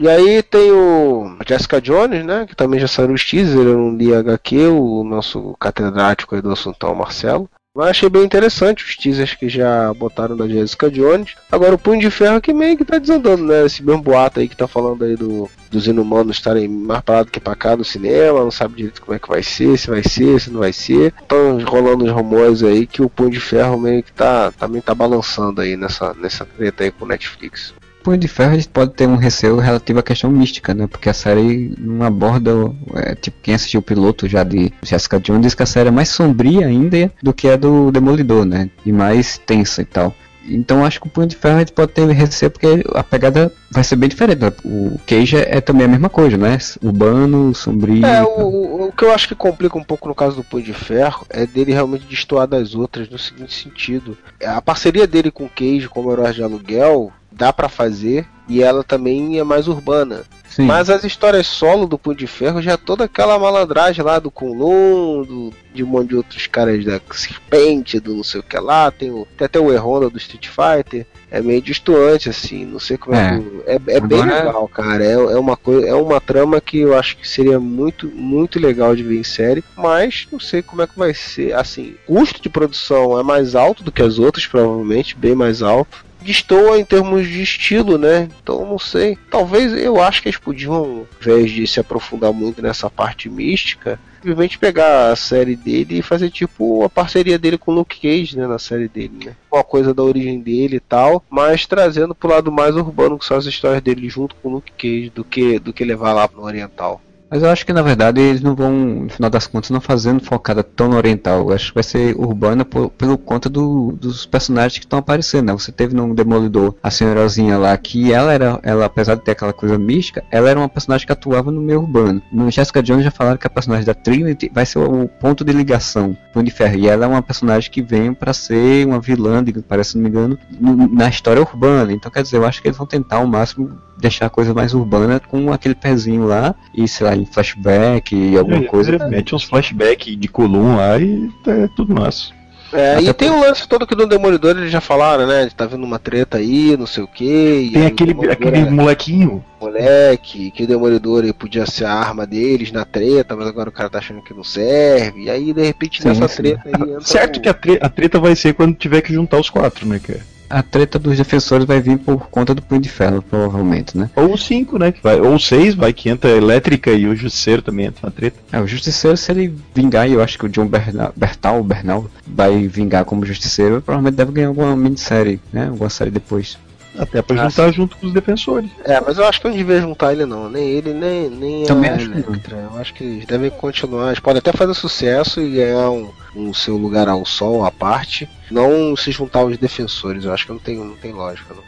E aí tem o Jessica Jones, né? Que também já saiu os teasers, eu não li HQ, o nosso catedrático aí do assuntão, Marcelo. Mas achei bem interessante os teasers que já botaram da Jessica Jones. Agora o Punho de Ferro que meio que tá desandando, né? Esse mesmo boato aí que tá falando aí do, dos inumanos estarem mais do que pra cá no cinema, não sabe direito como é que vai ser, se vai ser, se não vai ser. Estão rolando os rumores aí que o Punho de Ferro meio que tá, também tá balançando aí nessa, nessa treta aí com o Netflix. Punho de Ferro a gente pode ter um receio relativo à questão mística, né? Porque a série não aborda. é, tipo, quem assistiu o piloto já de Jessica Jones diz que a série é mais sombria ainda do que a do Demolidor, né? E mais tensa e tal. Então acho que o Punho de Ferro a gente pode ter receio porque a pegada vai ser bem diferente. né? O Cage é, também a mesma coisa, né? Urbano, sombrio. É, o, o- que eu acho que complica um pouco no caso do Punho de Ferro é dele realmente destoar das outras no seguinte sentido. A parceria dele com o Cage como herói de aluguel dá pra fazer e ela também é mais urbana. Sim. Mas as histórias solo do Punho de Ferro já é toda aquela malandragem lá do Kunlun, do, de um monte de outros caras da Serpente, do não sei o que lá, tem, o, tem até o E-Honda do Street Fighter. É meio distoante, assim, não sei como é, É. É, é bem Agora- legal, cara. É, é uma coisa, é uma trama que eu acho que seria muito, muito legal de ver em série, mas não sei como é que vai ser. Assim, custo de produção é mais alto do que as outras, provavelmente, bem mais alto destoa em termos de estilo, né? Então não sei. Talvez eu acho que eles podiam, ao invés de se aprofundar muito nessa parte mística, simplesmente pegar a série dele e fazer tipo a parceria dele com o Luke Cage, né? Na série dele, né? Uma coisa da origem dele e tal, mas trazendo pro lado mais urbano, que são as histórias dele junto com o Luke Cage, do que, do que levar lá pro Oriental. Mas eu acho que na verdade eles não vão, no final das contas, não fazendo focada tão oriental. Eu acho que vai ser urbana por, pelo conta do- dos personagens que estão aparecendo. Né? Você teve no Demolidor a senhorazinha lá, que ela era, ela apesar de ter aquela coisa mística, ela era uma personagem que atuava no meio urbano. No Jessica Jones já falaram que a personagem da Trinity vai ser o ponto de ligação, Punho de Ferro. E ela é uma personagem que vem pra ser uma vilã, parece, não me engano, no- na história urbana. Então quer dizer, eu acho que eles vão tentar ao máximo deixar a coisa mais urbana com aquele pezinho lá e sei lá em flashback e alguma coisa É, Mete uns flashbacks de Colum lá e é tudo nosso. É, Até e tem o lance todo que no Demolidor eles já falaram, né? Tá vendo uma treta aí, não sei o que. Tem aquele, aquele molequinho. moleque, que o Demolidor podia ser a arma deles na treta, mas agora o cara tá achando que não serve. E aí, de repente, Sim, nessa sim. treta aí entra Certo o- que a, tre- a treta vai ser quando tiver que juntar os quatro, né, cara? A treta dos defensores vai vir por conta do Punho de Ferro provavelmente né Ou cinco, né? vai- ou seis, vai que entra a elétrica e o justiceiro também entra na treta. é, o Justiceiro se ele vingar e eu acho que o John Berna- Bertal Bernal vai vingar como Justiceiro provavelmente deve ganhar alguma minissérie né alguma série depois Até pra Ah, juntar junto com os defensores. É, mas eu acho que eu não devia juntar ele não, nem ele, nem, nem Também a acho que não. Electra. Eu acho que eles devem continuar, eles podem até fazer sucesso e ganhar um, um seu lugar ao sol à parte, não se juntar aos defensores, eu acho que não tem, não tem lógica não.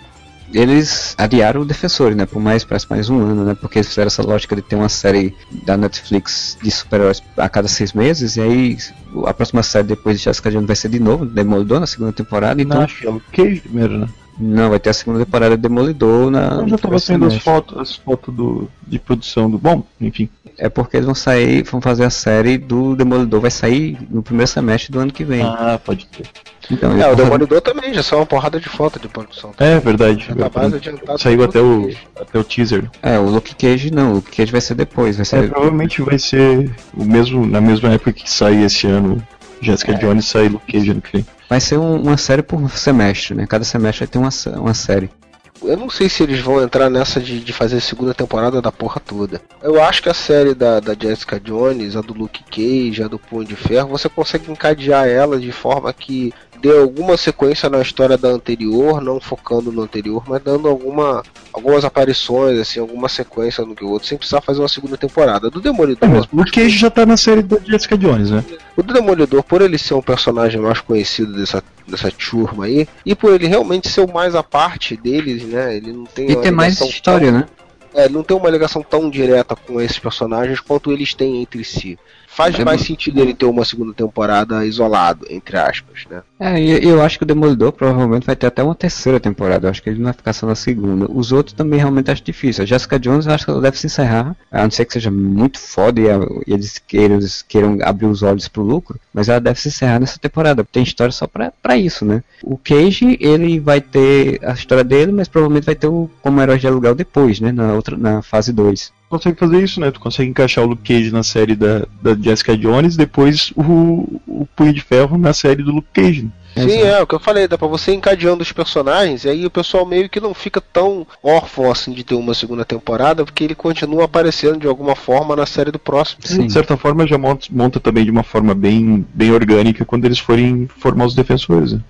eles adiaram o Defensores, né? Por mais, parece mais um ano, né? Porque eles fizeram essa lógica de ter uma série da Netflix de super-heróis a cada seis meses, e aí a próxima série depois de Jessica Jones vai ser de novo, Demolidor, na segunda temporada, então... Não, acho que é o Cage primeiro, né? Não, vai ter a segunda temporada de Demolidor na. Eu já tava saindo as fotos, as fotos do, de produção do. Bom, enfim. É porque eles vão sair, vão fazer a série do Demolidor, vai sair no primeiro semestre do ano que vem. Ah, pode ter. Então, É, o Demolidor também, já saiu uma porrada de foto de produção. É verdade. Já tá mais adiantado Saiu até o até o teaser. É, o Luke Cage não, o Luke Cage vai ser depois, vai É, ser. provavelmente vai ser o mesmo, na mesma época que sair esse ano Jessica Jones sai Luke Cage ano que vem. Vai ser um- uma série por semestre, né? Cada semestre vai ter uma, uma série. Eu não sei se eles vão entrar nessa de, de fazer segunda temporada da porra toda. Eu acho que a série da, da Jessica Jones, a do Luke Cage, a do Punho de Ferro, você consegue encadear ela de forma que dê alguma sequência na história da anterior, não focando no anterior, mas dando alguma, algumas aparições, assim, alguma sequência no que o outro, sem precisar fazer uma segunda temporada. Do Demolidor, É, o Cage já tá na série da Jessica Jones, né? o do Demolidor, por ele ser um personagem mais conhecido dessa, dessa turma aí, e por ele realmente ser o mais à parte deles, né? Ele não tem E tem mais história, tão- né? é, ele não tem uma ligação tão direta com esses personagens quanto eles têm entre si. Faz É, mais sentido ele ter uma segunda temporada isolado, entre aspas, né? É, e eu acho que o Demolidor provavelmente vai ter até uma terceira temporada. Eu acho que ele não vai ficar só na segunda. Os outros também realmente acho difícil. A Jessica Jones eu acho que ela deve se encerrar. A não ser que seja muito foda e, a- e eles, queiram, eles queiram abrir os olhos pro lucro. Mas ela deve se encerrar nessa temporada. Tem história só pra, pra isso, né? O Cage, ele vai ter a história dele, mas provavelmente vai ter o como herói de aluguel depois, né? Na, outra, na fase 2. Consegue fazer isso, né? Tu consegue encaixar o Luke Cage na série da, da Jessica Jones, depois o, o Punho de Ferro na série do Luke Cage. né? Sim, é, o que eu falei, dá pra você ir encadeando os personagens, e aí o pessoal meio que não fica tão órfão assim de ter uma segunda temporada, porque ele continua aparecendo de alguma forma na série do próximo. Sim. De certa forma, já monta, monta também de uma forma bem, bem orgânica quando eles forem formar os defensores. Né?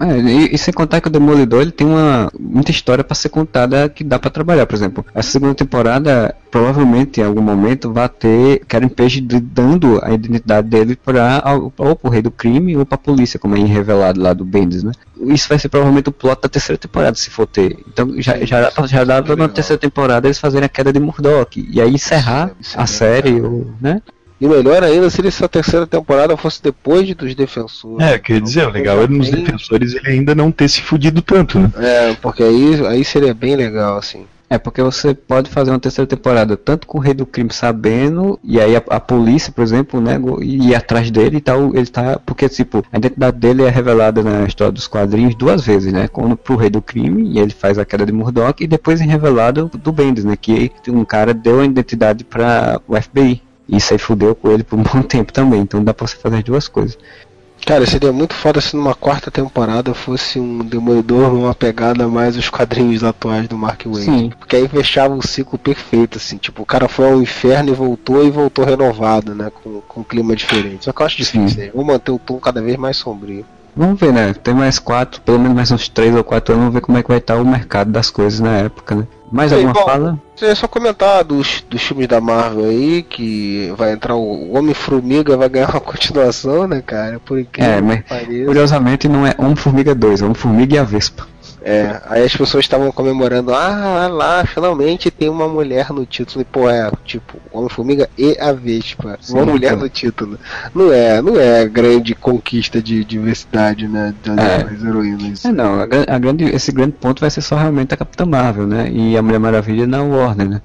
É, e, e sem contar que o Demolidor ele tem uma muita história pra ser contada que dá pra trabalhar. Por exemplo, essa segunda temporada provavelmente em algum momento vai ter Karen Page dando a identidade dele para ou pro rei do crime ou pra polícia, como é revelado lá do Bendis, né? Isso vai ser provavelmente o plot da terceira temporada, se for ter. Então já já já dá pra na terceira temporada eles fazerem a queda de Murdoch e aí encerrar é a série, ou, né? E melhor ainda se essa terceira temporada fosse depois de dos defensores. É, quer dizer, o legal é nos Bem- defensores ele ainda não ter se fudido tanto, né? É, porque aí, aí seria bem legal, assim. É porque você pode fazer uma terceira temporada tanto com o rei do crime sabendo, e aí a, a polícia, por exemplo, né, go- ir atrás dele e tal, ele tá. Porque, tipo, a identidade dele é revelada na história dos quadrinhos duas vezes, né? Quando pro rei do crime, e ele faz a queda de Murdoch, e depois é revelado do Bendis, né? Que um cara deu a identidade para o FBI. Isso aí fudeu com ele por um bom tempo também, então dá pra você fazer as duas coisas. Cara, seria muito foda se numa quarta temporada fosse um Demolidor numa pegada mais os quadrinhos atuais do Mark Waid. Sim. Porque aí fechava o ciclo perfeito, assim. Tipo, o cara foi ao inferno e voltou e voltou renovado, né? Com, com um clima diferente. Só que eu acho Sim. difícil, né? Vou manter o tom cada vez mais sombrio. Vamos ver, né? Tem mais quatro, pelo menos mais uns três ou quatro anos, vamos ver como é que vai estar o mercado das coisas na época, né? Mais alguma bom, fala? É só comentar dos, dos filmes da Marvel aí, que vai entrar o Homem-Formiga, vai ganhar uma continuação, né, cara? Por incrível É, mas. Curiosamente não é Homem-Formiga 2, é Homem-Formiga e a Vespa. É, aí as pessoas estavam comemorando, ah, lá, finalmente tem uma mulher no título. E, pô, é, tipo, Homem-Formiga e a Vespa. Sim, uma mulher então. no título. Não é, não é grande conquista de diversidade, né, das É. heroínas. É não, a, a grande, esse grande ponto vai ser só realmente a Capitã Marvel, né? E a Mulher Maravilha na Warner, né?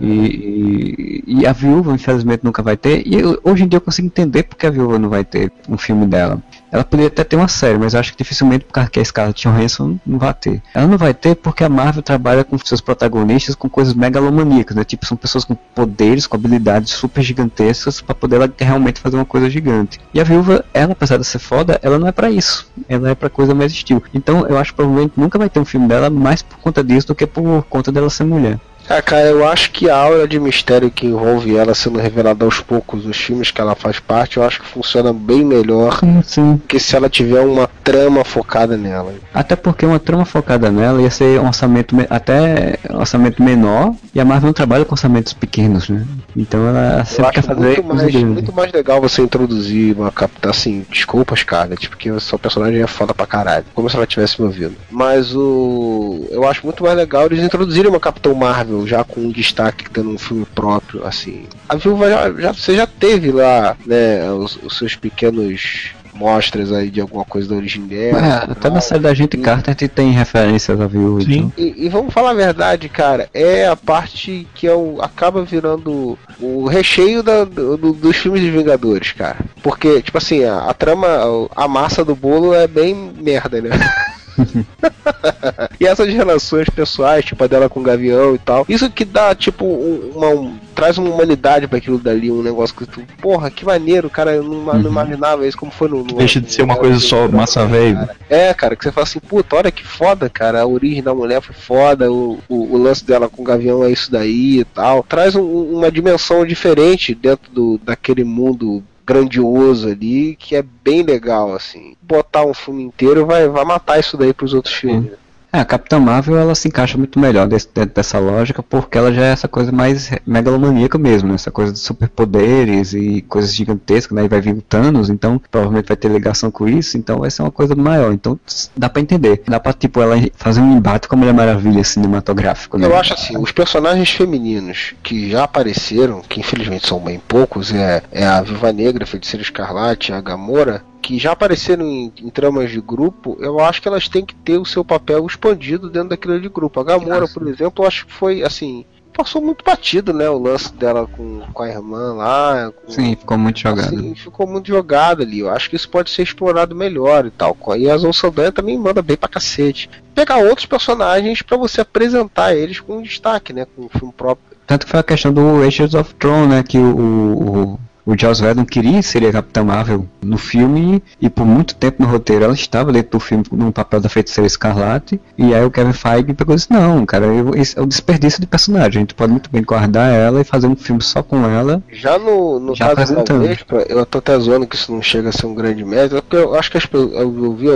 E, e, e a viúva, infelizmente, nunca vai ter. E eu- hoje em dia eu consigo entender porque a viúva não vai ter um filme dela. Ela poderia até ter uma série, mas eu acho que dificilmente porque a Scarlett Johansson não vai ter. Ela não vai ter porque a Marvel trabalha com seus protagonistas com coisas megalomaníacas, né? Tipo, são pessoas com poderes, com habilidades super gigantescas para poder ela realmente fazer uma coisa gigante. E a viúva, ela, apesar de ser foda, ela não é para isso. Ela é para coisa mais estilo. Então, eu acho que provavelmente nunca vai ter um filme dela mais por conta disso do que por conta dela ser mulher. Ah, cara, eu acho que a aura de mistério que envolve ela sendo revelada aos poucos nos filmes que ela faz parte, eu acho que funciona bem melhor Sim, sim. que se ela tiver uma trama focada nela. Até porque uma trama focada nela ia ser um orçamento me- até um orçamento menor e a Marvel não trabalha com orçamentos pequenos, né? Então ela sempre quer fazer muito mais, muito mais legal você introduzir uma capta assim, desculpa Scarlett, porque o seu personagem é foda pra caralho, como se ela tivesse me ouvindo. Mas o. Eu acho muito mais legal eles introduzirem uma Capitão Marvel já com um destaque tendo um filme próprio, assim. A viúva já, já- você já teve lá, né, os, os seus pequenos mostras aí de alguma coisa da origem dela. É, até na série da gente Carter a gente tem referências a viúva. Sim. então. E, e vamos falar a verdade, cara, é a parte que é o, acaba virando o recheio da- do- do- dos filmes de Vingadores, cara. Porque, tipo assim, a, a trama, a massa do bolo é bem merda, né? e essas relações pessoais, tipo a dela com o Gavião e tal, isso que dá, tipo, um- uma. um- traz uma humanidade pra aquilo dali, um negócio que tu. Porra, que maneiro, cara, eu não, não imaginava isso como foi no. no Deixa de ser uma coisa só massa velho. é, cara, que você fala assim, puta, olha que foda, cara, a origem da mulher foi foda, o, o, o lance dela com o Gavião é isso daí e tal. Traz um- uma dimensão diferente dentro do, daquele mundo grandioso ali, que é bem legal, assim. Botar um filme inteiro vai, vai matar isso daí pros outros filmes. É, a Capitã Marvel ela se encaixa muito melhor desse- dessa lógica porque ela já é essa coisa mais megalomaníaca mesmo, né? essa coisa de superpoderes e coisas gigantescas, né? E vai vir o Thanos, então provavelmente vai ter ligação com isso, então vai ser uma coisa maior. Então dá pra entender. Dá pra tipo ela fazer um embate com a Mulher Maravilha cinematográfico, né? Eu acho assim, os personagens femininos que já apareceram, que infelizmente são bem poucos, é, é a Viva Negra, Feiticeira Escarlate, a Gamora, que já apareceram em, em tramas de grupo, eu acho que elas têm que ter o seu papel expandido dentro daquele de grupo. A Gamora, por exemplo, eu acho que foi assim. Passou muito batido, né? O lance dela com, com a irmã lá. com- Sim, ficou muito jogado. Assim, ficou muito jogado ali. Eu acho que isso pode ser explorado melhor e tal. E a Zoe Saldanha também manda bem pra cacete. Pegar outros personagens pra você apresentar eles com destaque, né? Com o filme próprio. Tanto que foi a questão do Agents of Throne, né? Que o, o, o Joss Whedon queria inserir a Capitã Marvel no filme e por muito tempo no roteiro ela estava dentro do filme no papel da feiticeira Escarlate. E aí o Kevin Feige pegou e disse: Não, cara, eu, esse é o desperdício de personagem. A gente pode muito bem guardar ela e fazer um filme só com ela. Já no, no Já caso da. Vespa, eu tô até zoando que isso não chega a ser um grande mérito, porque eu acho que as pessoas, eu, eu vi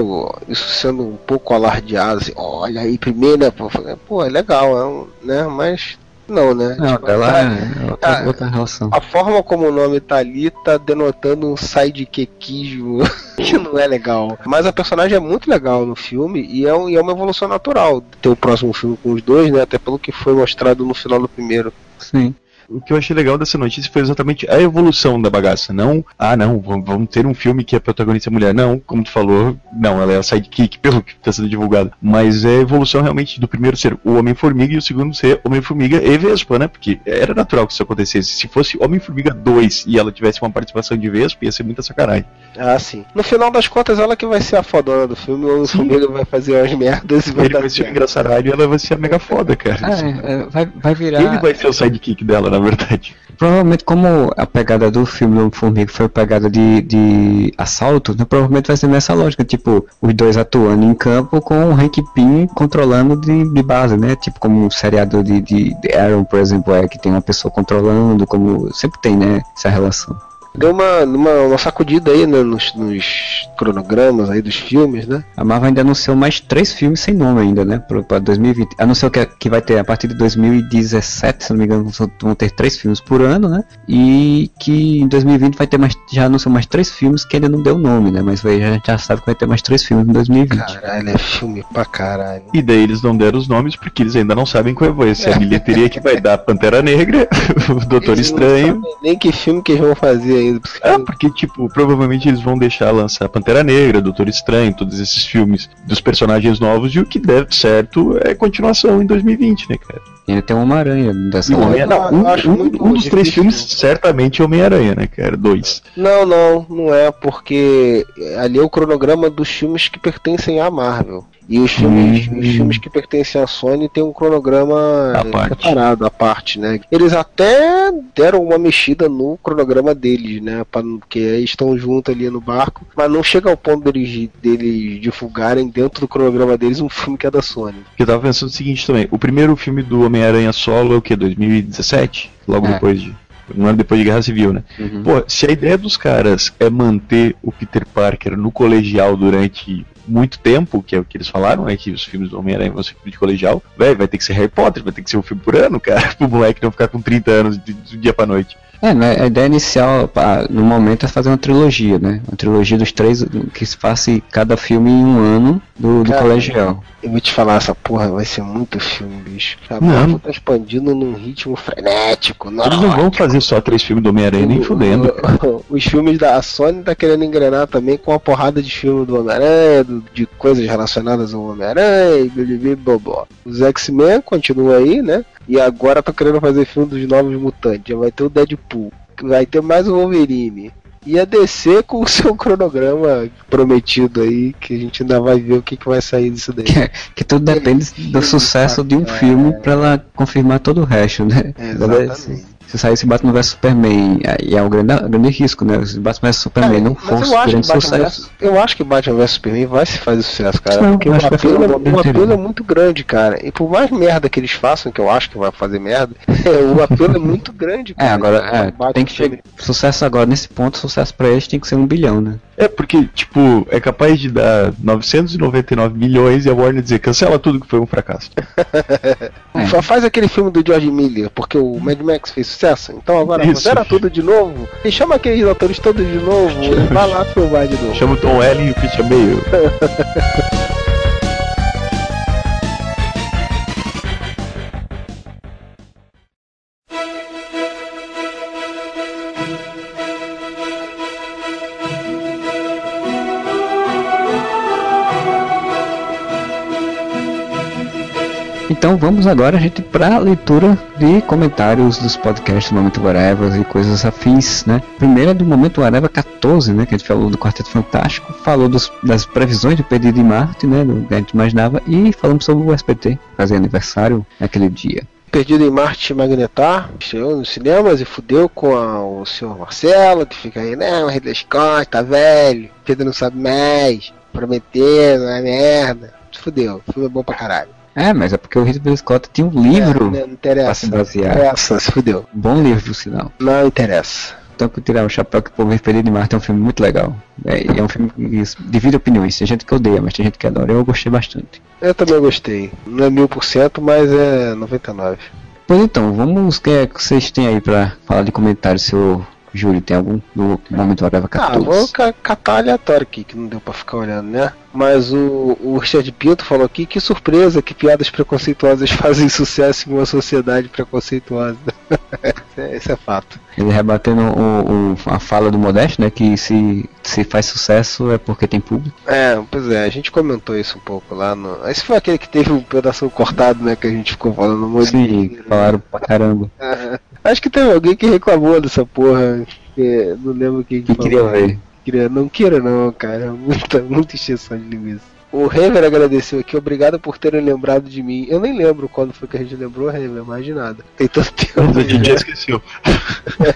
isso sendo um pouco alardeado, assim, olha aí, primeira, pô, é legal, é um, né? Mas não, né? Não, Tipo, ela é outra, ah, outra relação. A forma como o nome tá ali tá denotando um sidekickismo que não é legal. Mas a personagem é muito legal no filme e é, um- e é uma evolução natural ter o próximo filme com os dois, né? Até pelo que foi mostrado no final do primeiro. Sim. O que eu achei legal dessa notícia foi exatamente a evolução da bagaça. Não, ah, não, vamos vamos ter um filme que a protagonista é mulher. Não, como tu falou, não, ela é a sidekick, pelo que está sendo divulgado. Mas é a evolução realmente do primeiro ser o Homem-Formiga e o segundo ser Homem-Formiga e Vespa, né? Porque era natural que isso acontecesse. Se fosse Homem-Formiga 2 e ela tivesse uma participação de Vespa, ia ser muita sacanagem. Ah, sim. No final das contas, ela que vai ser a fodona do filme, o Homem-Formiga vai fazer as merdas e vai Ele dar vai ser engraçaralho e ela vai ser a mega foda, cara. É, é, vai, vai virar. Ele vai ser o sidekick dela, na verdade. Provavelmente, como a pegada do filme Homem-Formiga foi pegada de, de assalto, né, provavelmente vai ser nessa lógica, tipo, os dois atuando em campo com o Hank Pym controlando de, de base, né? Tipo, como um seriado de, de, de Aaron, por exemplo, é que tem uma pessoa controlando, como sempre tem, né? Essa relação. Deu uma, uma, uma sacudida aí né, nos, nos cronogramas aí dos filmes, né? A Marvel ainda anunciou mais três filmes sem nome ainda, né? Pra 2020. Anunciou que, que vai ter a partir de 2017, se não me engano, vão- ter três filmes por ano, né? E que em 2020 vai ter mais. Já anunciou mais três filmes que ainda não deu nome, né? Mas vai- a gente já sabe que vai ter mais três filmes em 2020. Caralho, é filme pra caralho. E daí eles não deram os nomes porque eles ainda não sabem qual vai ser a bilheteria que vai dar Pantera Negra, o Doutor Eles não Estranho. sabem Nem que filme que eles vão fazer ainda. porque- É, porque, tipo, provavelmente eles vão deixar lançar Pantera Negra, Doutor Estranho, todos esses filmes dos personagens novos, e o que der certo é continuação em 2020, né, cara? E ainda tem uma Homem-Aranha dessa o lógica. Homem- não, eu um, acho um- muito um dos três difícil. filmes certamente é Homem-Aranha, né, cara? Dois. Não, não, não é, porque ali é o cronograma dos filmes que pertencem à Marvel. E os filmes, Hum. os filmes que pertencem à Sony tem um cronograma À separado, à parte, né? Eles até deram uma mexida no cronograma deles, né? Pra, porque eles estão juntos ali no barco, mas não chega ao ponto deles, deles divulgarem dentro do cronograma deles um filme que é da Sony. Eu tava pensando o seguinte também: o primeiro filme do Homem-Aranha solo é o que? 2017? Logo É. depois de. Um ano depois de Guerra Civil, né? Uhum. Pô, se a ideia dos caras é manter o Peter Parker no colegial durante muito tempo, que é o que eles falaram, é que os filmes do Homem-Aranha vão ser filme de colegial, velho, vai ter que ser Harry Potter, vai ter que ser um filme por ano, cara, pro moleque não ficar com 30 anos de, de dia pra noite. É, né, a ideia inicial, pá, no momento, é fazer uma trilogia, né? Uma trilogia dos três, que se faça cada filme em um ano do, do Cara, colegial. Eu vou te falar, essa porra vai ser muito filme, bicho. A Não. Marvel tá expandindo num ritmo frenético. Eles não vão fazer só três filmes do Homem-Aranha nem fudendo. Os filmes da a Sony tá querendo engrenar também com uma porrada de filme do Homem-Aranha, de coisas relacionadas ao Homem-Aranha e bibibi bobó. Os X-Men continuam aí, né? E agora tá querendo fazer filme dos novos mutantes. Já vai ter o Deadpool, vai ter mais o Wolverine. E a DC com o seu cronograma prometido aí, que a gente ainda vai ver o que, que vai sair disso daí. Que tudo depende do sucesso de um filme pra ela confirmar todo o resto, né? Exatamente. Se saísse Batman vs Superman, aí é um grande, grande risco, né? Se Batman vs Superman não fosse acho, grande sucesso. vs, eu acho que Batman vs Superman vai se fazer sucesso, cara. Não, porque eu o acho que vai apelo, é- uma o apelo é muito grande, cara. E por mais merda que eles façam, que eu acho que vai fazer merda, o apelo é muito grande, É, cara. agora, é, Batman tem que chegar. Sucesso agora, nesse ponto, sucesso pra eles tem que ser um bilhão, né? É, porque, tipo, é capaz de dar 999 milhões e a Warner dizer cancela tudo que foi um fracasso. É. Fa- Faz aquele filme do George Miller, porque o Mad Max fez sucesso. Então agora Isso. zera tudo de novo. E chama aqueles atores todos de novo. e vai lá filmar de novo. Chama o Tom Ellen e o Christian Bale. Então vamos agora, gente, pra leitura de comentários dos podcasts do Momento Whatever e coisas afins, né? Primeiro é do Momento Whatever 14, né? Que a gente falou do Quarteto Fantástico, falou dos- das previsões do Perdido em Marte, né? Do que a gente imaginava, e falamos sobre o SPT, fazer aniversário naquele dia. Perdido em Marte Magnetar, estreou nos cinemas e fudeu com a- o senhor Marcelo, que fica aí, não, Ridley Scott, tá velho, Pedro não sabe mais, prometendo, é merda. Fudeu, o filme é bom pra caralho. É, mas é porque o Ridley Scott tinha um livro É, não pra interessa. se Não basear. interessa, se fudeu. Bom livro, por sinal. Não interessa. Então, que tirar o chapéu que o povo Perdido em Marte é um filme muito legal. É, é um filme que divide opiniões. Tem gente que odeia, mas tem gente que adora. Eu gostei bastante. Eu também gostei. Não é mil por cento, mas é 99. Pois então, vamos. O que é que vocês têm aí pra falar de comentário, seu Júlio? Tem algum do momento Areva Ah, 14? vou ca- catar aleatório aqui, que não deu pra ficar olhando, né? Mas o, o Richard Pinto falou aqui, que surpresa que piadas preconceituosas fazem sucesso em uma sociedade preconceituosa. Isso é- Isso é fato. Ele rebatendo o, o- a fala do Modesto, né? Que se, se faz sucesso é porque tem público. É, pois é, a gente comentou isso um pouco lá no. Esse foi aquele que teve um pedaço cortado, né? Que a gente ficou falando muito. Sim, falaram pra caramba. Acho que teve alguém que reclamou dessa porra. que não lembro quem Que queria ver. Não queira não, cara. Muita, muita exceção de linguiça. O Rever agradeceu aqui, obrigado por terem lembrado de mim. Eu nem lembro quando foi que a gente lembrou, Rever, mais de nada. Tem tanto tempo. A gente já esqueceu.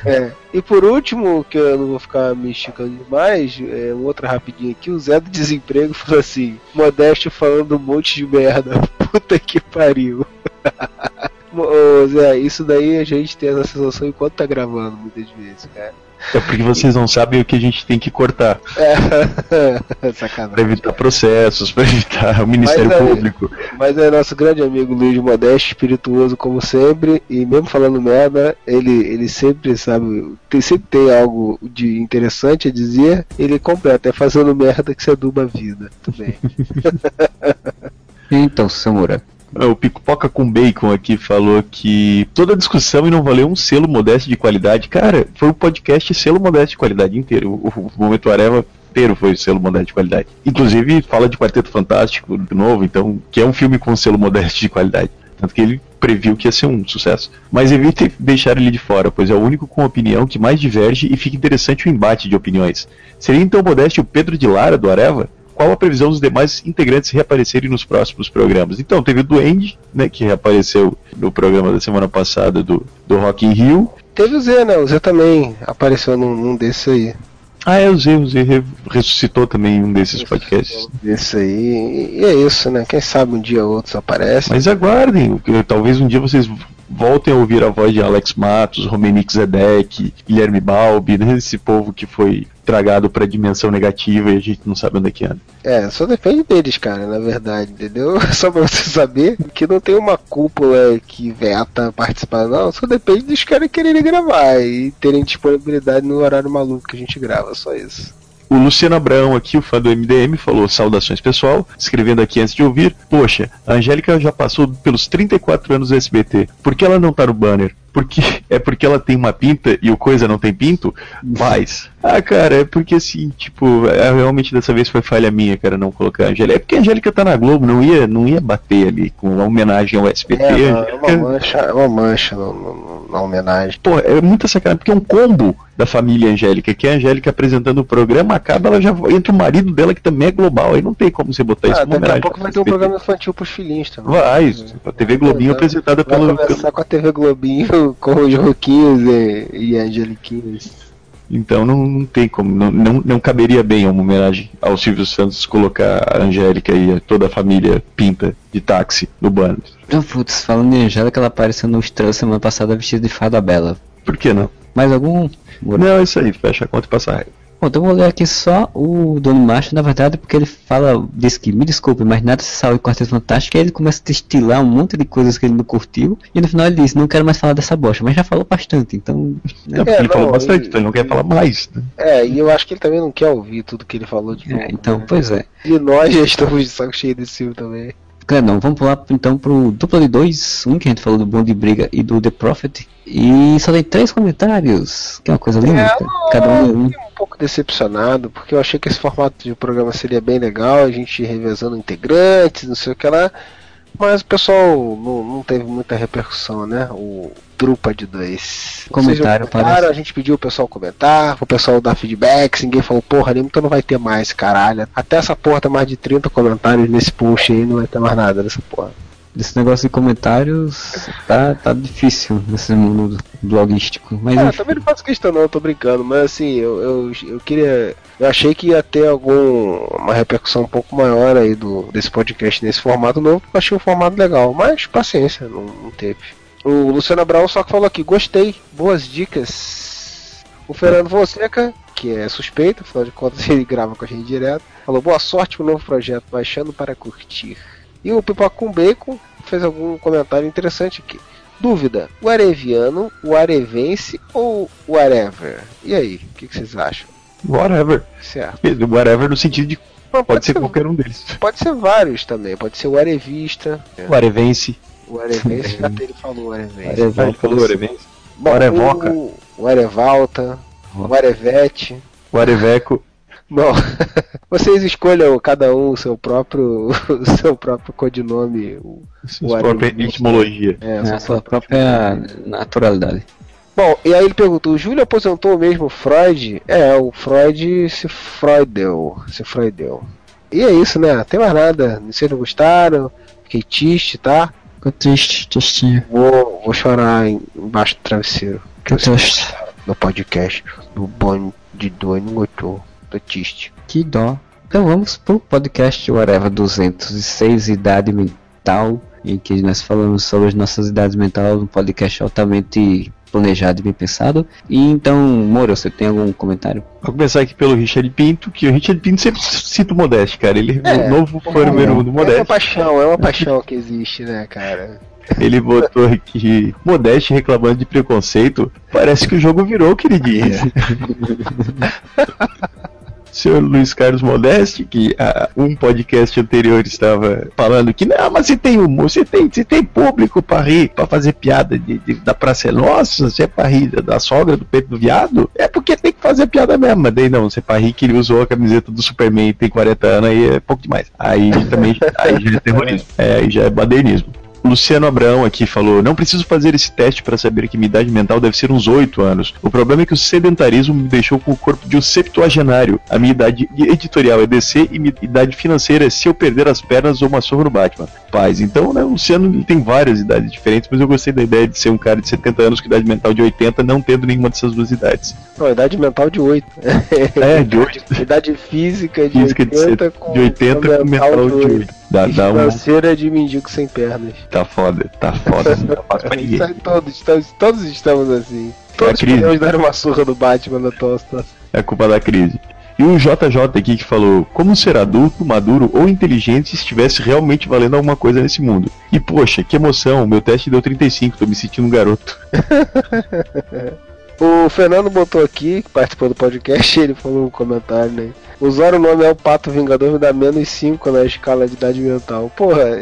É. E por último, que eu não vou ficar me esticando demais, é, outro rapidinho aqui, o Zé do Desemprego falou assim, Modesto falando um monte de merda. Puta que pariu. Ô Zé, isso daí a gente tem essa sensação enquanto tá gravando muitas vezes, cara. É porque vocês não sabem o que a gente tem que cortar. É, Pra sacanagem. evitar processos, pra evitar o Ministério Mas, é, Público. Mas é nosso grande amigo Luiz Modesto, espirituoso como sempre, e mesmo falando merda, ele, ele sempre sabe, tem, sempre tem algo de interessante a dizer, ele completa, é fazendo merda que se aduba a vida. Tudo bem. Então, Samura. O Picopoca com Bacon aqui falou que toda discussão e não valeu um selo modesto de qualidade. Cara, foi o podcast selo modesto de qualidade inteiro. O, o Momento Areva inteiro foi selo modesto de qualidade. Inclusive, fala de Quarteto Fantástico de novo, então, que é um filme com selo modesto de qualidade. Tanto que ele previu que ia ser um sucesso. Mas evite deixar ele de fora, pois é o único com opinião que mais diverge e fica interessante o embate de opiniões. Seria então modesto o Pedro de Lara, do Areva? Qual a previsão dos demais integrantes reaparecerem nos próximos programas. Então, teve o Duende, né, que reapareceu no programa da semana passada do, do Rock in Rio. Teve o Zé, né? O Zé também apareceu num, num desses aí. Ah, é, o Zé, o Zé re- ressuscitou também um desses podcasts. Desse aí. E, é isso, né? Quem sabe um dia outros aparecem. Mas aguardem, talvez um dia vocês voltem a ouvir a voz de Alex Matos, Romenik Zedek, Guilherme Balbi, né, esse povo que foi tragado pra dimensão negativa e a gente não sabe onde é que anda. É, só depende deles, cara, na verdade, entendeu? Só pra você saber que não tem uma cúpula que veta participar, não. Só depende dos caras quererem gravar e terem disponibilidade no horário maluco que a gente grava, só isso. O Luciano Abraão aqui, o fã do MDM, falou saudações pessoal, escrevendo aqui antes de ouvir. Poxa, a Angélica já passou pelos 34 anos do SBT. Por que ela não tá no banner? Porque é porque ela tem uma pinta e o coisa não tem pinto? Mas, ah, cara, é porque assim, tipo, é, realmente dessa vez foi falha minha, cara, não colocar a Angélica. É porque a Angélica tá na Globo, não ia, não ia bater ali com uma homenagem ao SBT. É, é uma mancha, é uma mancha na homenagem. Pô, é muita sacanagem, porque é um combo da família Angélica, que é a Angélica apresentando o programa, acaba, ela já entra o marido dela, que também é global, aí não tem como você botar isso Ah, como daqui a pouco vai ter um programa infantil pros filhinhos também. Vai, a TV Globinho Vai- apresentada Vai pelo, começar pelo- com a TV Globinho, com os Roquinhos e, e Angeliquinhos. Então não, não tem como, não, não, não caberia bem uma homenagem ao Silvio Santos colocar a Angélica e toda a família pinta de táxi no banner. Então, putz, falando em Angélica, ela apareceu no Estrela semana passada vestida de fada bela. Por que não? Mais algum? Não, é isso aí, fecha a conta e passa a régua. Bom, então eu vou ler aqui só o Dono Macho, na verdade, porque ele fala, diz que, me desculpe, mas nada se salva em Quarteto Fantástico, e aí ele começa a destilar um monte de coisas que ele não curtiu, e no final ele diz, não quero mais falar dessa bosta, mas já falou bastante, então... né? É, ele falou não, bastante, e- então ele não quer falar mais. né? É, e eu acho que ele também não quer ouvir tudo que ele falou de novo. É, então, né? pois é. E nós já estamos de saco cheio desse filme também. Claro, não, vamos pular então pro dupla de dois, um que a gente falou do Bom de Briga e do The Prophet, e só tem três comentários, que é uma coisa linda, É, cara. cada um é um. Fiquei um pouco decepcionado, porque eu achei que esse formato de programa seria bem legal, a gente revezando integrantes, não sei o que lá. Mas o pessoal não, não teve muita repercussão, né? O Drupa de dois. Comentário, Vocês comentaram, parece. A gente pediu o pessoal comentar, o pessoal dar feedback, ninguém falou, porra, nenhuma, então não vai ter mais, caralho. Até essa porra tem mais de 30 comentários nesse post aí, não vai ter mais nada dessa porra. Esse negócio de comentários tá, tá difícil nesse mundo blogístico, mas Ah, também não faço questão não, eu tô brincando, mas assim, eu, eu, eu queria. Eu achei que ia ter algum uma repercussão um pouco maior aí do, desse podcast nesse formato novo, porque eu achei um formato legal, mas paciência, não, não teve. O Luciano Abraão só que falou aqui, gostei, boas dicas. O Fernando Fonseca, que é suspeito, afinal de contas ele grava com a gente direto, falou boa sorte com o novo projeto, baixando para curtir. E o Pipoca com Bacon fez algum comentário interessante aqui. Dúvida: o Areviano, o Arevense ou o Whatever? E aí, o que, que vocês acham? Whatever. Certo. Whatever no sentido de Não, pode ser qualquer um deles. pode ser vários também. Pode ser o Arevista, O Arevense. o Arevense, já ele falou o Arevense. Arevense. Ah, ele falou Arevense. Bom, o Arevoca. O, o Arevalta, o Arevete. O Areveco. Bom, vocês escolham cada um o seu próprio, o seu próprio codinome. o- Sua O própria Arevense. etimologia. É, É o seu a sua própria naturalidade. Bom, e aí ele perguntou, o Júlio aposentou mesmo Freud? É, o Freud se freudeu, se freudeu. E é isso, né? Tem mais nada. Vocês não gostaram? Fiquei triste, tá? Ficou triste, tristinho. Vou, vou chorar em- embaixo do travesseiro. Que triste. No podcast do Bom de Dor Que dó. Então vamos pro podcast Whatever 206, Idade Mental, em que nós falamos sobre as nossas idades mentais, um podcast altamente planejado e bem pensado. E então, Moro, você tem algum comentário? Vou começar aqui pelo Richard Pinto, que o Richard Pinto sempre cita o Modeste, cara. Ele é É, o novo fã número um do É uma Modeste. paixão, é uma paixão que existe, né, cara? Ele botou aqui Modeste reclamando de preconceito. Parece que o jogo virou, queridinha. Senhor Luiz Carlos Modeste, que a, um podcast anterior estava falando que não, mas você tem humor, você tem, você tem público para rir, para fazer piada de, de- da Praça é Nossa, você é pra rir da- sogra do peito do viado, é porque tem que fazer piada mesmo. Mas daí não, você é pra rir que ele usou a camiseta do Superman tem 40 anos, aí é pouco demais. Aí também aí já é terrorismo, é, aí já é badernismo. Luciano Abraão aqui falou: Não preciso fazer esse teste para saber que minha idade mental deve ser uns 8 anos. O problema é que o sedentarismo me deixou com o corpo de um septuagenário. A minha idade editorial é DC e minha idade financeira é se eu perder as pernas ou uma surra no Batman. Paz. Então, né, o Luciano tem várias idades diferentes, mas eu gostei da ideia de ser um cara de 70 anos com idade mental de 80, não tendo nenhuma dessas duas idades. Não, idade mental de 8. É, de 8. Idade física de Física de 80 set- com, de 80 com mental de 8. Dá, dá um. financeira de mendigo sem pernas. Tá foda, tá foda, não tá fácil pra ninguém. Todos, todos, todos estamos assim. Todos crise. podemos dar uma surra do Batman na situação. É culpa da crise. E o JJ aqui que falou: Como ser adulto, maduro ou inteligente se estivesse realmente valendo alguma coisa nesse mundo? E poxa, que emoção, meu teste deu 35, tô me sentindo um garoto. O Fernando botou aqui, que participou do podcast, ele falou um comentário, né? Usar o nome é o Pato Vingador me dá menos 5 na escala de idade mental. Porra,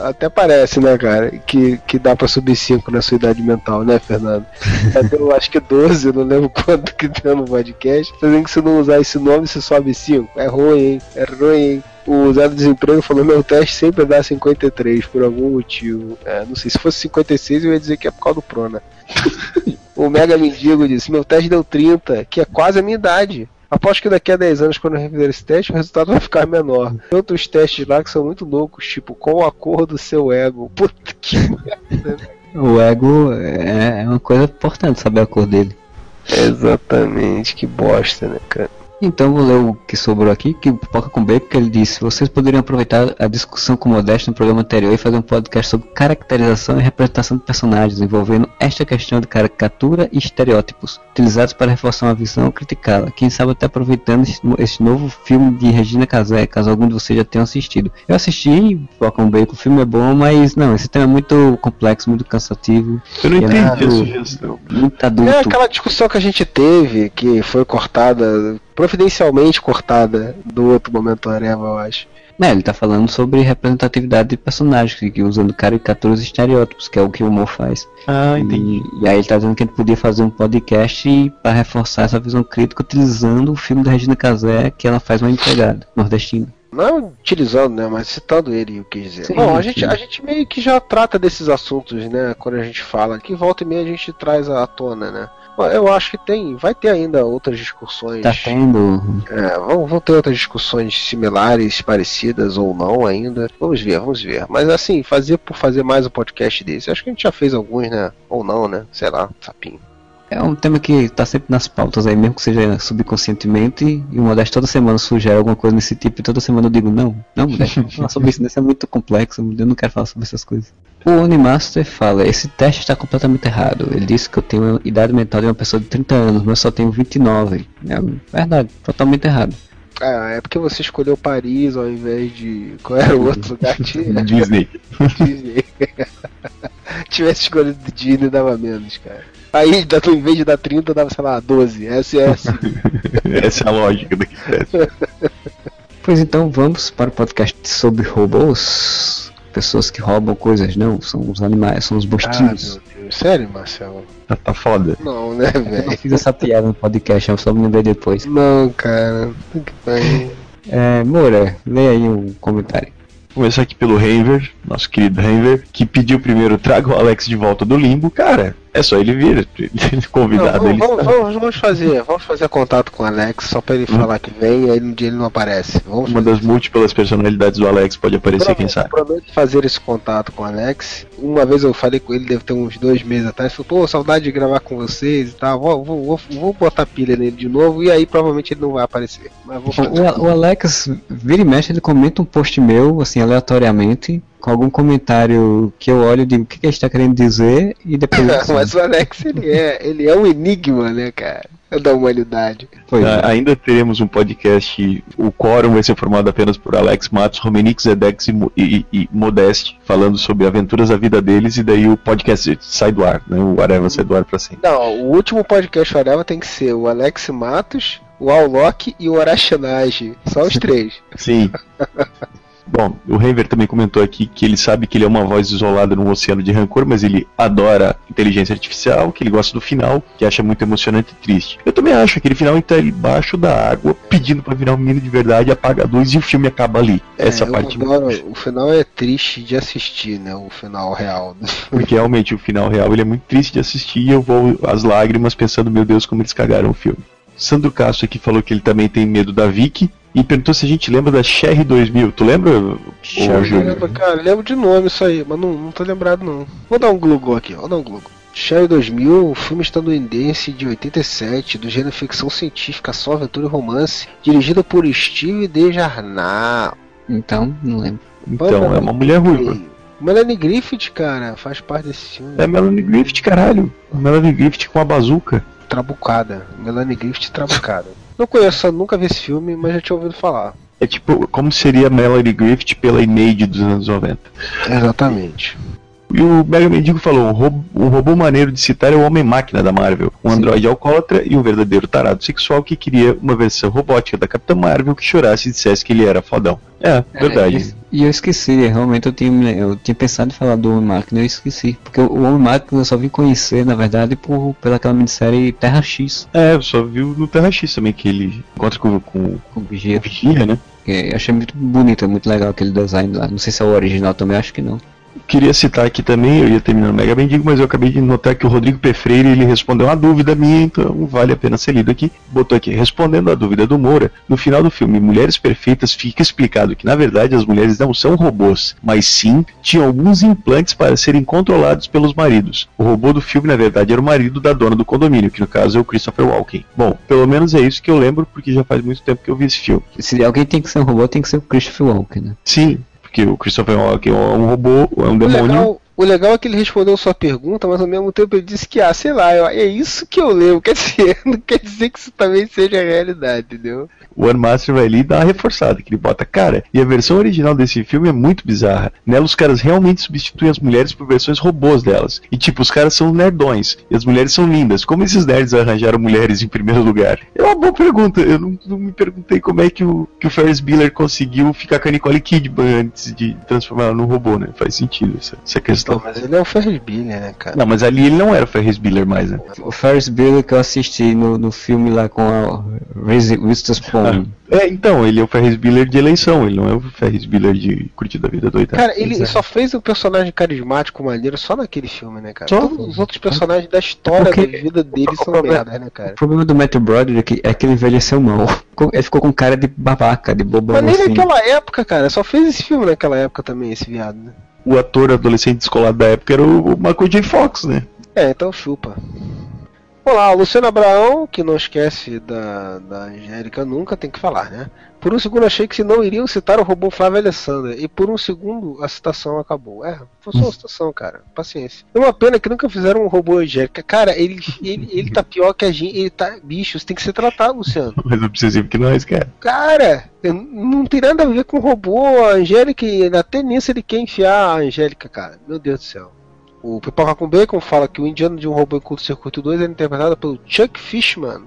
até parece, né, cara, que, que dá pra subir 5 na sua idade mental, né, Fernando? Deu, acho que 12, eu não lembro quanto que deu no podcast. Dizendo que se não usar esse nome, você sobe 5. É ruim, hein? É ruim, hein? O Zé do Desemprego falou: meu teste sempre dá 53 por algum motivo. É, não sei, se fosse 56 eu ia dizer que é por causa do Prona. O Mega Mendigo disse: Meu teste deu 30, que é quase a minha idade. Aposto que daqui a 10 anos, quando eu refizer esse teste, o resultado vai ficar menor. Tem outros testes lá que são muito loucos, tipo, qual a cor do seu ego? Puta que. O ego é é uma coisa importante saber a cor dele. Exatamente, que bosta, né, cara? Então vou ler o que sobrou aqui, que Poca com Bacon, que ele disse, vocês poderiam aproveitar a discussão com o Modesto no programa anterior e fazer um podcast sobre caracterização e representação de personagens, envolvendo esta questão de caricatura e estereótipos, utilizados para reforçar uma visão ou criticá-la. Quem sabe até aproveitando esse novo filme de Regina Casé, caso algum de vocês já tenham assistido. Eu assisti Poca com Bacon, o filme é bom, mas não, esse tema é muito complexo, muito cansativo, Eu não É entendi a muito- sugestão. muito adulto. É aquela discussão que a gente teve, que foi cortada, providencialmente cortada do outro momento Areva, eu acho. É, ele tá falando sobre representatividade de personagens, que, que usando caricaturas e estereótipos, que é o que o humor faz. Ah, entendi. E, e aí ele tá dizendo que a gente podia fazer um podcast para reforçar essa visão crítica utilizando o filme da Regina Casé, que ela faz uma empregada nordestina. Não utilizando, né, mas citando ele, eu quis dizer. Sim, Bom, a gente, a gente meio que já trata desses assuntos, né, quando a gente fala, que volta e meia a gente traz à tona, né. Eu acho que tem, vai ter ainda outras discussões. Tá tendo. É, vão, vão ter outras discussões similares, parecidas ou não ainda. Vamos ver, vamos ver. Mas assim, fazer por fazer mais um podcast desse. Acho que a gente já fez alguns, né? Ou não, né? Sei lá, sapinho. É um tema que tá sempre nas pautas aí, mesmo que seja subconscientemente, e o Modesto toda semana sugere alguma coisa nesse tipo, e toda semana eu digo, não, não, Modesto, não falar sobre isso, isso é muito complexo, eu não quero falar sobre essas coisas. O Onimaster fala, esse teste está completamente errado. Ele disse que eu tenho a idade mental de uma pessoa de 30 anos, mas eu só tenho 29. É verdade, totalmente errado. Ah, é porque você escolheu Paris ao invés de. Qual era o outro lugar? Tinha- Disney. Disney. Tivesse escolhido Disney, dava menos, cara. Aí, em vez de dar 30, dava, sei lá, 12. SS. Essa é a lógica daqui. Pois então vamos para o podcast sobre robôs. Pessoas que roubam coisas, não, são os animais, são os ah, bostinhos. meu Deus. Sério, Marcelo? Tá, tá foda. Não, né, eu velho? não fiz essa piada no podcast, eu só me lembrei depois. Não, cara. Que pariu. É, Moura, lê aí um comentário. Começar aqui pelo Renver, nosso querido Renver, que pediu primeiro traga o Alex de volta do limbo. Cara, é só ele vir. Ele convidado Não, ele. vamos, vamos- vamos fazer, vamos fazer contato com o Alex só pra ele falar que vem e aí no dia ele não aparece. Vamos Uma das múltiplas personalidades do Alex pode aparecer, quem sabe. Prometo fazer esse contato com o Alex. Uma vez eu falei com ele, deve ter uns dois meses atrás. Falou, pô, saudade de gravar com vocês e tal. Vou, vou, vou, vou botar pilha nele de novo e aí provavelmente ele não vai aparecer. Mas vou fazer. O, o Alex, vira e mexe, ele comenta um post meu, assim, aleatoriamente, com algum comentário que eu olho e digo o que, que ele está querendo dizer, e depois. eu Mas o Alex, ele é, ele é um enigma, né, cara? Da humanidade. Pois é. Ah, ainda teremos um podcast. O quórum vai ser formado apenas por Alex Matos, Romenix, Zedex e, e, e Modeste, falando sobre aventuras da vida deles, e daí o podcast sai do ar, né? O Areva sai do ar pra sempre. Não, o último podcast Areva tem que ser o Alex Matos, o Alloc e o Arachnage. Só os três. Sim. Bom, o Renver também comentou aqui que ele sabe que ele é uma voz isolada num oceano de rancor, mas ele adora inteligência artificial, que ele gosta do final, que acha muito emocionante e triste. Eu também acho aquele final ele tá embaixo da água, pedindo pra virar um menino de verdade, apaga a luz e o filme acaba ali. Essa É, eu parte adoro- O final é triste de assistir, né? O final real. Porque realmente o final real ele é muito triste de assistir e eu vou às lágrimas pensando, meu Deus, como eles cagaram o filme. Sandro Castro aqui falou que ele também tem medo da Vicky e perguntou se a gente lembra da Sherry 2000. Tu lembra, Júlio? lembro, cara, lembro de nome isso aí, mas não, não tô lembrado não. Vou dar um Google aqui, vou dar um Google. Sherry 2000, filme estadunidense de 87, do gênero ficção científica, só aventura e romance, dirigido por Steve Desjarnais. Então, não lembro. Então, é uma mulher ruiva. Melanie Griffith, cara, faz parte desse filme. É Melanie Griffith, caralho. Melanie Griffith com a bazuca. Trabucada. Melanie Griffith trabucada. Não conheço, nunca vi esse filme, mas já tinha ouvido falar. É tipo, como seria Melanie Griffith pela Image dos anos 90. Exatamente. E o Mega Mendigo falou: robô, um robô maneiro de citar é o Homem-Máquina da Marvel. Um androide alcoólatra e um verdadeiro tarado sexual que queria uma versão robótica da Capitã Marvel que chorasse e dissesse que ele era fodão. É, verdade. E eu esqueci, realmente eu tinha, eu tinha pensado em falar do Homem-Máquina, eu esqueci. Porque o Homem-Máquina eu só vim conhecer, na verdade, por, pelaquela minissérie Terra X, É, eu só vi no Terra X também que ele encontra com, com, com o Vigia. o né? que eu achei muito bonito, muito legal aquele design lá. Não sei se é o original também, acho que não. Queria citar aqui também, eu ia terminar o Mega Mendigo, mas eu acabei de notar que o Rodrigo P. Freire ele respondeu uma dúvida minha, então vale a pena ser lido aqui. Botou aqui, respondendo a dúvida do Moura, no final do filme Mulheres Perfeitas fica explicado que na verdade as mulheres não são robôs, mas sim tinham alguns implantes para serem controlados pelos maridos. O robô do filme na verdade era o marido da dona do condomínio, que no caso é o Christopher Walken. Bom, pelo menos é isso que eu lembro, porque já faz muito tempo que eu vi esse filme. Se alguém tem que ser um robô, tem que ser o Christopher Walken, né? Sim, porque o Christopher Walken é um robô, é um O demônio. legal, o legal é que ele respondeu sua pergunta, mas ao mesmo tempo ele disse que, ah, sei lá, é isso que eu lembro. Quer dizer, não quer dizer que isso também seja realidade, entendeu? O One Master vai ali e dá uma reforçada, que ele bota, cara, e a versão original desse filme é muito bizarra. Nela os caras realmente substituem as mulheres por versões robôs delas. E tipo, os caras são nerdões, e as mulheres são lindas. Como esses nerds arranjaram mulheres em primeiro lugar? É uma boa pergunta, eu não, não me perguntei como é que o, que o Ferris Bueller conseguiu ficar com a Nicole Kidman antes de transformar ela num robô, né? Faz sentido essa, essa questão. Mas ele é o Ferris Bueller, né, cara? Não, mas ali ele não era o Ferris Bueller mais, né? O Ferris Bueller que eu assisti no, no filme lá com a Reese Witherspoon. É, então, ele é o Ferris Bueller de eleição, ele não é o Ferris Bueller de curtir da vida doida. Cara, ele Exato. só fez um personagem carismático maneiro só naquele filme, né, cara? Só? Todos os outros personagens da história Porque- da vida dele são problema- merda, né, cara? O problema do Matthew Broderick é que ele envelheceu mal. Ele ficou com cara de babaca, de bobão Mas nem assim. naquela época, cara. Só fez esse filme naquela época também, esse viado, né? O ator adolescente descolado da época era o Michael J. Fox, né? É, então chupa. Olá, Luciano Abraão, que não esquece da, da Angélica nunca, tem que falar, né? Por um segundo achei que não iriam citar o robô Flávio Alessandra, e por um segundo a citação acabou. É, foi só uma citação, cara. Paciência. É uma pena que nunca fizeram um robô Angélica. Cara, ele, ele, ele tá pior que a gente. Ele tá. Bicho, você tem que ser tratado, Luciano. Mais obsessivo que nós, cara. Cara, não tem nada a ver com o robô, a Angélica, e até nisso ele quer enfiar a Angélica, cara. Meu Deus do céu. O Pipoca com Bacon fala que o indiano de um robô em curto circuito 2 é interpretado pelo Chuck Fishman,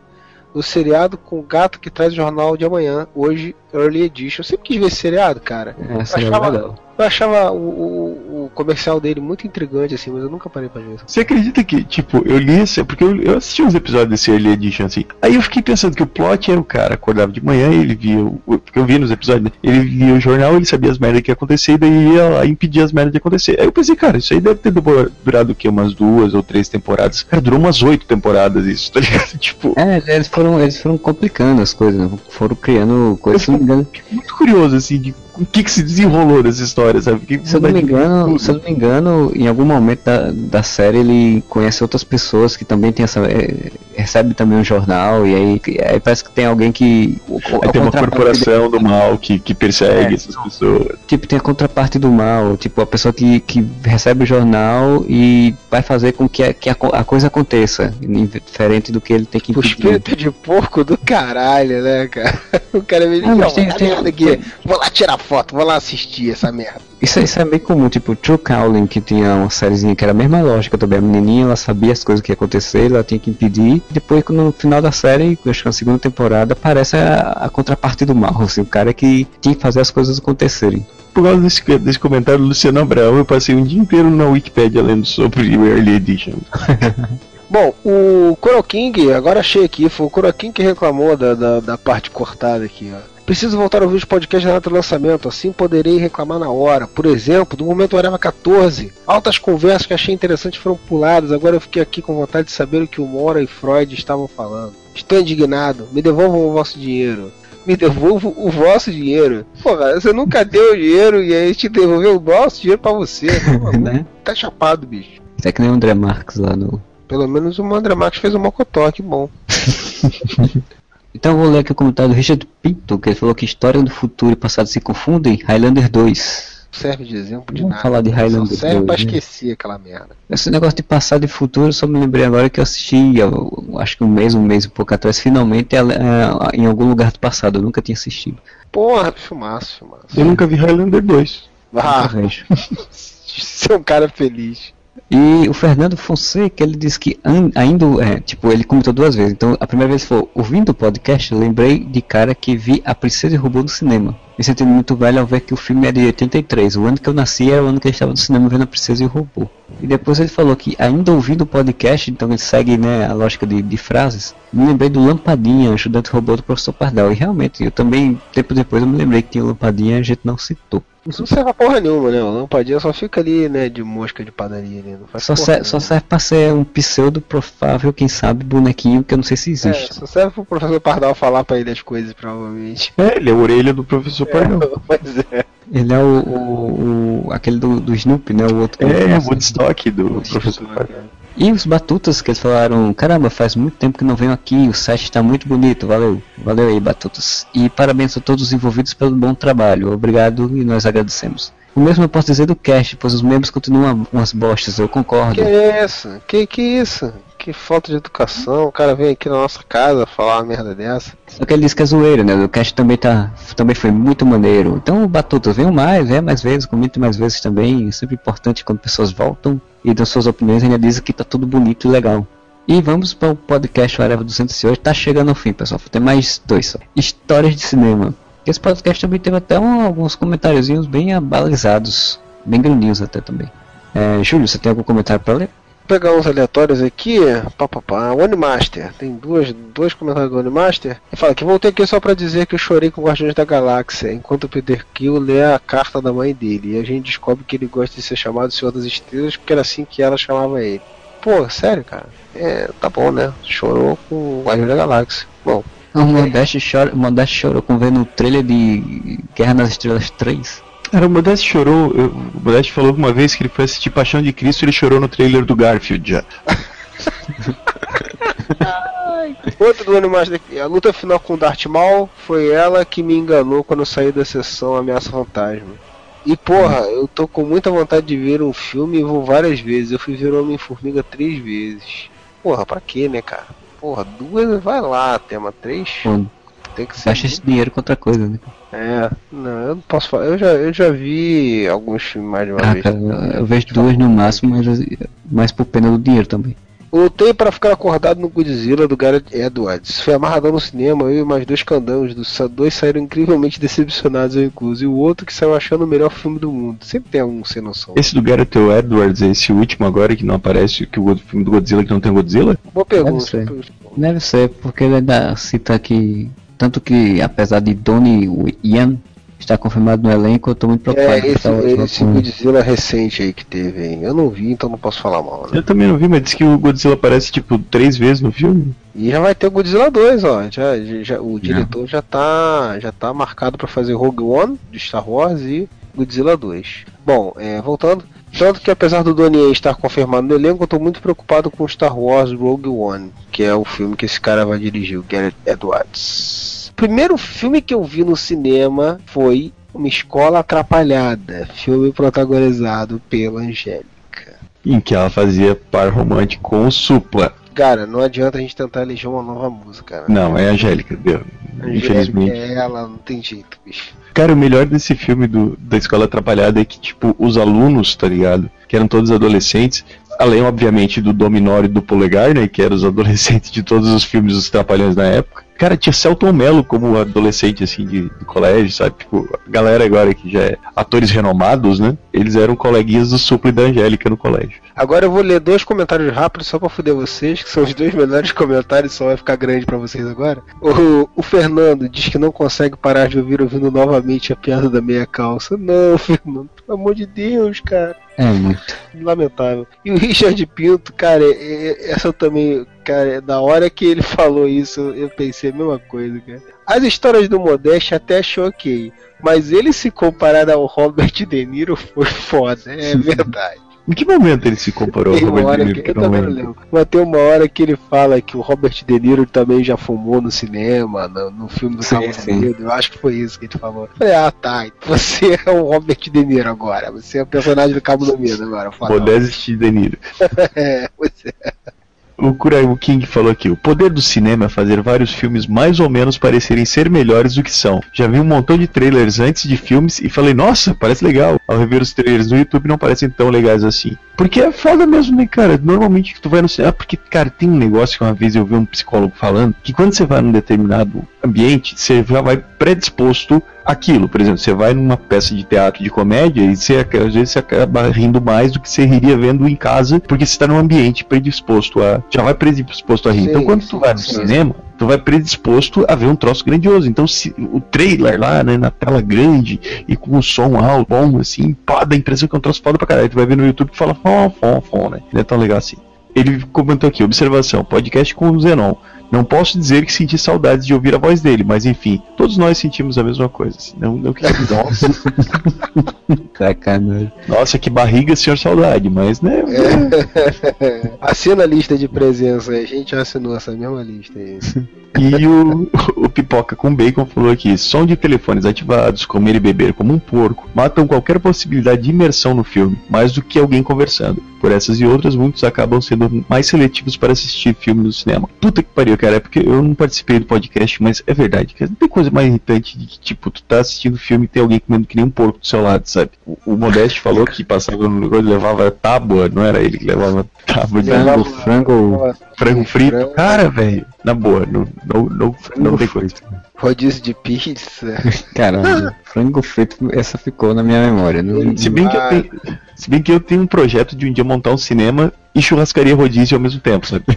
no seriado com o gato que traz o jornal de amanhã, hoje, Early Edition. Eu sempre quis ver esse seriado, cara. É, seria achava- legal. Eu achava o, o- o comercial dele muito intrigante, assim, mas eu nunca parei pra ver. Você acredita que, tipo, eu li esse. Porque eu, eu assisti uns episódios desse Early Edition, assim. Aí eu fiquei pensando que o plot era o cara acordava de manhã e ele via. O, porque eu vi nos episódios, né? Ele via o jornal, ele sabia as merdas que ia acontecer e daí ia lá impedir as merdas de acontecer. Aí eu pensei, cara, isso aí deve ter du- durado o quê? Umas duas ou três temporadas. Cara, durou umas oito temporadas isso, tá ligado? Tipo, É, eles foram, eles foram complicando as coisas, né? foram criando coisas, se não me engano. muito curioso, assim, de o que, que se desenrolou dessa história, sabe? Com Se eu não me engano, se eu não me engano, em algum momento da, da série ele conhece outras pessoas que também tem essa. é, recebe também um jornal, e aí, aí parece que tem alguém que. o- o- Aí tem uma corporação do mal que, que persegue É. essas pessoas. Tipo, tem a contraparte do mal, tipo, a pessoa que, que recebe o jornal e vai fazer com que a, que a, a coisa aconteça, diferente do que ele tem que O impedir. espírito de porco do caralho, né, cara? O cara me Ah, mas tem- "Não, tem- merda aqui. Vou lá tirar foto, vou lá assistir essa merda. Isso, isso é bem comum, tipo, True Calling, que tinha uma sériezinha que era a mesma lógica também. A menininha, ela sabia as coisas que ia acontecer, ela tinha que impedir. Depois, no final da série, acho que na segunda temporada, aparece a, a contraparte do mal, assim, o cara que tinha que fazer as coisas acontecerem. Por causa desse, desse comentário do Luciano Abraão, eu passei um dia inteiro na Wikipédia lendo sobre o Early Edition. Bom, o Coro King, agora achei aqui, foi o Coro King que reclamou da, da, da parte cortada aqui, ó. Preciso voltar a ouvir os podcasts na data do lançamento, assim poderei reclamar na hora. Por exemplo, do momento Areva 14. Altas conversas que achei interessantes foram puladas, agora eu fiquei aqui com vontade de saber o que o Mora e Freud estavam falando. Estou indignado, me devolvam o vosso dinheiro. Me devolvam o vosso dinheiro. Pô, cara, você nunca deu o dinheiro e aí te devolveu o nosso dinheiro pra você. Pô, né? Tá chapado, bicho. É que nem o André Marques lá no. Pelo menos o Mandra Max fez um mocotó, que bom. Então eu vou ler aqui o comentário do Richard Pinto, que ele falou que história do futuro e passado se confundem. Highlander 2. serve de exemplo de Vamos nada. falar de Highlander Só serve pra 2, né? esquecer aquela merda. Esse negócio de passado e futuro, só me lembrei agora que eu assisti, eu, acho que um mês, um mês e pouco atrás, finalmente é, é, em algum lugar do passado, eu nunca tinha assistido. Porra, filmaço, filmaço. Eu nunca vi Highlander 2. Ah, você é um cara feliz. E o Fernando Fonseca, ele disse que ainda, é, tipo, ele comentou duas vezes. Então, a primeira vez foi, ouvindo o podcast, lembrei de cara que vi A Princesa e o Robô no cinema. Me senti muito velho ao ver que o filme é de 83. O ano que eu nasci era o ano que eu estava no cinema vendo A Princesa e o Robô. E depois ele falou que ainda ouvindo o podcast, então ele segue né, a lógica de, de frases, me lembrei do Lampadinha, ajudante robô do professor Pardal. E realmente, eu também, tempo depois, eu me lembrei que tinha o Lampadinha e a gente não citou. Isso não serve pra porra nenhuma, né? O lampadinha só fica ali, né, de mosca de padaria ali. Não faz Só, porra ser- só serve pra ser um pseudo provável, quem sabe, bonequinho que eu não sei se É, existe. só serve pro professor Pardal falar pra ele as coisas, provavelmente. É, ele é a orelha do professor Pardal. Mas é. Ele é o, o- o- aquele do, do Snoopy, né? O outro. É, não- Woodstock do professor Pardal. E os Batutas que eles falaram, caramba, faz muito tempo que não venho aqui, o set está muito bonito, valeu. Valeu aí, Batutas. E parabéns a todos os envolvidos pelo bom trabalho. Obrigado e nós agradecemos. O mesmo eu posso dizer do cast, pois os membros continuam umas bostas, eu concordo. Que é isso? Que que isso? Que falta de educação. O cara vem aqui na nossa casa falar uma merda dessa. Só que ele disse que é zoeira, né? O cast também tá. Também foi muito maneiro. Então, Batutas, venham mais, venham mais vezes, comente mais vezes também. É sempre importante quando pessoas voltam e dão suas opiniões ainda dizem que tá tudo bonito e legal. E vamos para o podcast Areva 208. Tá chegando ao fim, pessoal. Tem mais dois só. Histórias de cinema. Esse podcast também teve até um- alguns comentáriozinhos bem abalizados. Bem grandinhos até também. É, Júlio, você tem algum comentário para ler? Pegar uns aleatórios aqui. Pá, pá, pá. O Animaster. Tem duas, dois comentários do Animaster. Ele fala que voltei aqui só pra dizer que eu chorei com Guardiões da Galáxia. Enquanto o Peter Quill lê a carta da mãe dele. E a gente descobre que ele gosta de ser chamado Senhor das Estrelas porque era assim que ela chamava ele. Pô, sério, cara? É, tá bom, né? Chorou com Guardiões da Galáxia. Bom, O Modeste, chora, o Modeste chorou com vendo o trailer de Guerra nas Estrelas 3. Cara, o Modeste chorou. eu- o Modeste falou uma vez que ele foi assistir Paixão de Cristo e ele chorou no trailer do Garfield já. Outro do aqui. A luta final com o Darth Maul foi ela que me enganou quando eu saí da sessão Ameaça Fantasma. E porra, eu tô com muita vontade de ver um filme e vou várias vezes. Eu fui ver Homem-Formiga três vezes. Porra, pra quê, né, cara? Porra, duas vai lá, tema três. Pô, Tem que ser. gasta esse dinheiro com outra coisa, né? É, não, eu não posso falar. Eu já, eu já vi alguns filmes mais de uma Ah, vez. cara, eu- eu vejo duas no máximo, mas mais por pena do dinheiro também. Lutei para ficar acordado no Godzilla do Gareth Edwards. Foi amarradão no cinema, eu e mais dois candangos. Dos dois saíram incrivelmente decepcionados, eu incluso. E o outro que saiu achando o melhor filme do mundo. Sempre tem algum sem noção. Esse do Gareth Edwards, esse último agora que não aparece, que o filme do Godzilla que não tem Godzilla? Boa pergunta. ser. Deve ser, porque ele ainda cita que. Tanto que, apesar de Donnie Yen estar confirmado no elenco, eu tô muito preocupado É, com esse, última esse com- Godzilla recente aí que teve, hein? Eu não vi, então não posso falar mal, né? Eu também não vi, mas disse que o Godzilla aparece tipo três vezes no filme. E já vai ter o Godzilla 2, ó. Já, já- já- o diretor já tá, já tá marcado para fazer Rogue One de Star Wars e Godzilla 2. Bom, é, voltando. Tanto que apesar do Donnie estar confirmado no elenco, eu tô muito preocupado com Star Wars Rogue One, que é o filme que esse cara vai dirigir, o Gareth Edwards. O primeiro filme que eu vi no cinema foi Uma Escola Atrapalhada, filme protagonizado pela Angélica. Em que ela fazia par romântico com o Supla. Cara, não adianta a gente tentar eleger uma nova música. né? Não, é a Angélica, deu. Angélica Infelizmente. É ela, não tem jeito, bicho. Cara, o melhor desse filme do, da Escola Atrapalhada é que, tipo, os alunos, tá ligado? Que eram todos adolescentes, além, obviamente, do Dominó e do Polegar, né? Que eram os adolescentes de todos os filmes dos Trapalhões na época. Cara, tinha Celton Mello como adolescente, assim, de, de colégio, sabe? Tipo, a galera agora que já é atores renomados, né? Eles eram coleguinhas do Supla e da Angélica no colégio. Agora eu vou ler dois comentários rápidos só pra fuder vocês, que são os dois melhores comentários, só vai ficar grande pra vocês agora. O, o Fernando diz que não consegue parar de ouvir ouvindo novamente a piada da meia calça. Não, Fernando, pelo amor de Deus, cara. É muito. Lamentável. E o Richard Pinto, cara, é- é- essa eu também, cara, da hora que ele falou isso, eu pensei a mesma coisa, cara. As histórias do Modeste até ok, mas ele se comparar ao Robert De Niro foi foda, é verdade. Em que momento ele se comparou Tem ao Robert De Niro? Que eu não também não lembro. Mas tem uma hora que ele fala que o Robert De Niro também já fumou no cinema, no, no filme do. Medo. Eu acho que foi isso que ele falou. Eu falei, ah tá, você é o Robert De Niro agora. Você é o personagem do Cabo do Medo agora. Modeste De Niro. é, você O Kuraibu King falou aqui: o poder do cinema é fazer vários filmes mais ou menos parecerem ser melhores do que são. Já vi um montão de trailers antes de filmes e falei, nossa, parece legal. Ao rever os trailers no YouTube não parecem tão legais assim. Porque é foda mesmo, né, cara? Normalmente que tu vai no cinema. Porque, cara, tem um negócio que uma vez eu vi um psicólogo falando que quando você vai num determinado ambiente, você já vai predisposto àquilo. Por exemplo, você vai numa peça de teatro de comédia e você, às vezes você acaba rindo mais do que você riria vendo em casa, porque você está num ambiente predisposto a. Já vai predisposto a rir. Sim, então quando tu sim, vai no sim. cinema, tu vai predisposto a ver um troço grandioso. Então, se o trailer lá, né, na tela grande e com o som alto, bom, assim, pá, dá a impressão que é um troço foda pra caralho. Tu vai ver no YouTube e fala, fó, fó, fó, né? Não é tão legal assim. Ele comentou aqui, observação, podcast com o Zenon. Não posso dizer que senti saudades de ouvir a voz dele, mas enfim, todos nós sentimos a mesma coisa. assim. Não, não que nossa, Sacanagem. nossa, que barriga, senhor saudade, mas né, Assina a lista de presença aí. A gente assinou essa mesma lista aí. E o, o Pipoca com Bacon falou aqui: som de telefones ativados, comer e beber como um porco, matam qualquer possibilidade de imersão no filme, mais do que alguém conversando. Por essas e outras, muitos acabam sendo mais seletivos para assistir filme no cinema. Puta que pariu, cara, é porque eu não participei do podcast, mas é verdade, cara. Não tem coisa mais irritante de que, tipo, tu tá assistindo filme e tem alguém comendo que nem um porco do seu lado, sabe? O, o Modeste falou que passava no lugar e levava tábua, não era ele que levava tábua de Frango, frango, frango. frango frito. Frango. Cara, velho, na boa, não, não, não, não tem coisa. Rodízio de pizza. Caramba, frango frito, essa ficou na minha memória. Não, Se bem, que eu tenho, se bem que eu tenho um projeto de um dia montar um cinema e churrascaria rodízio ao mesmo tempo, sabe?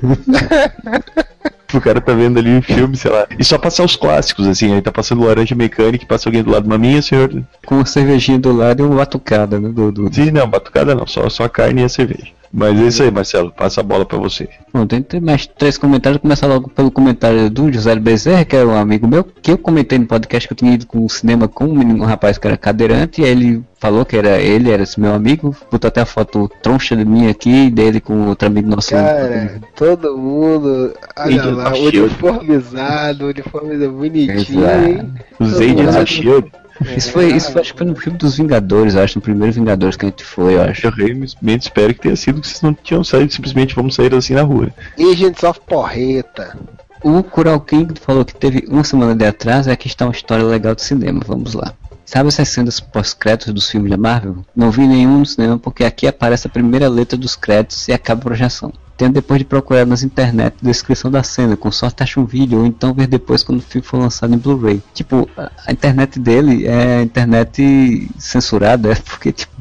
o cara tá vendo ali um filme, sei lá, e só passar os clássicos, assim, aí tá passando Laranja Mecânica, passa alguém do lado de uma minha, senhor. com uma cervejinha do lado e uma batucada, né? Do, do... Sim, não, batucada não, só, só a carne e a cerveja. Mas é isso aí, Marcelo, passa a bola pra você. Bom, tem, mais três comentários. Vou começar logo pelo comentário do José Bezerra, que é um amigo meu, que eu comentei no podcast que eu tinha ido com o cinema com um, menino, um rapaz que era cadeirante, e aí ele falou que era ele, era esse meu amigo, botou até a foto troncha de mim aqui, dele com outro amigo nosso. Cara, todo mundo. Olha lá, uniformizado, uniformizado bonitinho, Exato. hein? Of Shield, Isso foi, isso foi, acho que foi no filme dos Vingadores, acho, no primeiro Vingadores que a gente foi, eu acho. eu realmente espero que tenha sido que vocês não tinham saído, simplesmente vamos sair assim na rua. Agents of Porreta. O Kural King falou que teve uma semana de atraso e aqui está uma história legal de cinema. Vamos lá. Sabe essas cenas pós-créditos dos filmes da Marvel? Não vi nenhum no cinema porque aqui aparece a primeira letra dos créditos e acaba a projeção. Tendo depois de procurar nas internet a descrição da cena, com sorte acha um vídeo ou então ver depois quando o filme for lançado em Blu-ray. Tipo, a internet dele é a internet censurada, é porque tipo,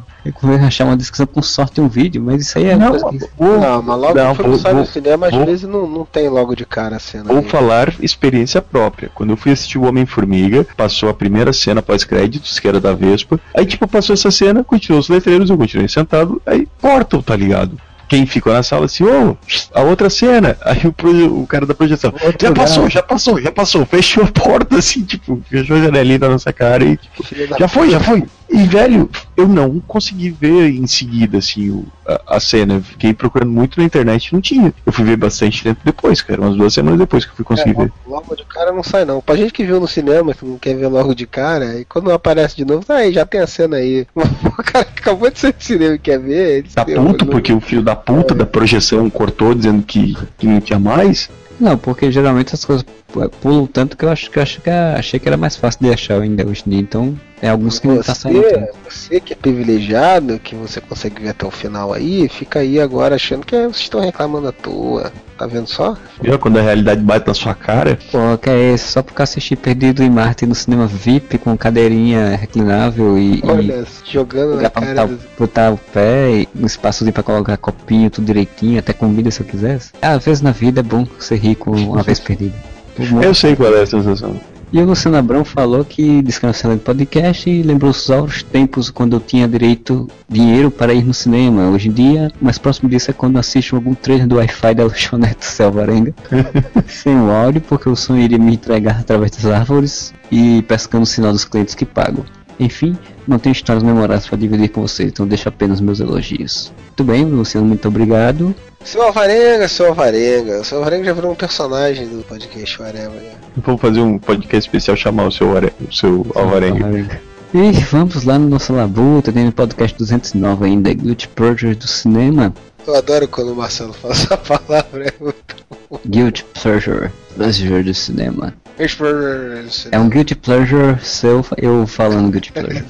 achar uma descrição com sorte um vídeo, mas isso aí é coisa que- Não, mas logo Não, que foi sai vou- no cinema, às vou- vezes não, não tem logo de cara a cena. Vou aí. falar experiência própria. Quando eu fui assistir o Homem-Formiga, passou a primeira cena pós-créditos, que era da Vespa. Aí, tipo, passou essa cena, continuou os letreiros, eu continuei sentado, aí cortam, tá ligado? Quem ficou na sala assim, ô, a outra cena. Aí o, o cara da projeção, Outro já passou, lugar. já passou, já passou. Fechou a porta, assim, tipo, fechou a janelinha na nossa cara e, tipo, da já foi, já foi. E, velho, eu não consegui ver em seguida, assim, o- a, a cena. Fiquei procurando muito na internet e não tinha. Eu fui ver bastante tempo depois, cara, umas duas semanas depois que eu fui conseguir ver. É, logo de cara não sai não. Pra gente que viu no cinema, que não quer ver logo de cara, e quando aparece de novo, tá aí, já tem a cena aí. O cara que acabou de sair do cinema e quer ver, ele Tá puto não- porque o filho da puta da projeção cortou dizendo que, que não tinha mais. Não, porque geralmente as coisas pu- pulam tanto que eu acho que eu acho que achei que era mais fácil de achar ainda hoje em dia. Então, é alguns que não tá saindo Você, tanto. você que é privilegiado, que você consegue ver até o final aí, fica aí agora achando que vocês estão reclamando à toa. Tá vendo só? Viu? Quando a realidade bate na sua cara. Pô, que é esse? Só porque eu assisti Perdido em Marte no cinema VIP com cadeirinha reclinável e, e Olha, jogando na pra botar, cara o- dos... botar o pé e um espaçozinho pra colocar copinho, tudo direitinho, até comida se eu quisesse. Às vezes na vida é bom ser rico uma vez perdido. O Eu sei qual é a sensação. E o Luciano Abrão falou que um excelente podcast e lembrou os áureos tempos quando eu tinha direito dinheiro para ir no cinema. Hoje em dia, mais próximo disso é quando assisto algum trailer do Wi-Fi da lanchonete Selvarenga. sem o áudio, porque o som iria me entregar através das árvores e pescando o sinal dos clientes que pagam. Enfim, não tenho histórias memoráveis para dividir com vocês, então deixo apenas meus elogios. Muito bem, Luciano, muito obrigado. Seu Alvarenga, seu Alvarenga. O seu Alvarenga já virou um personagem do podcast Areva. Né? Vamos fazer um podcast especial chamar o seu, Are... o seu Alvarenga. E vamos lá no nosso labuta, tem o podcast 209 ainda, Guilty Pleasure do cinema. Eu adoro quando o Marcelo fala essa palavra, é muito bom. Guilty Pleasure, Pleasure do cinema. É um Guilty Pleasure seu, eu falando Guilty Pleasure.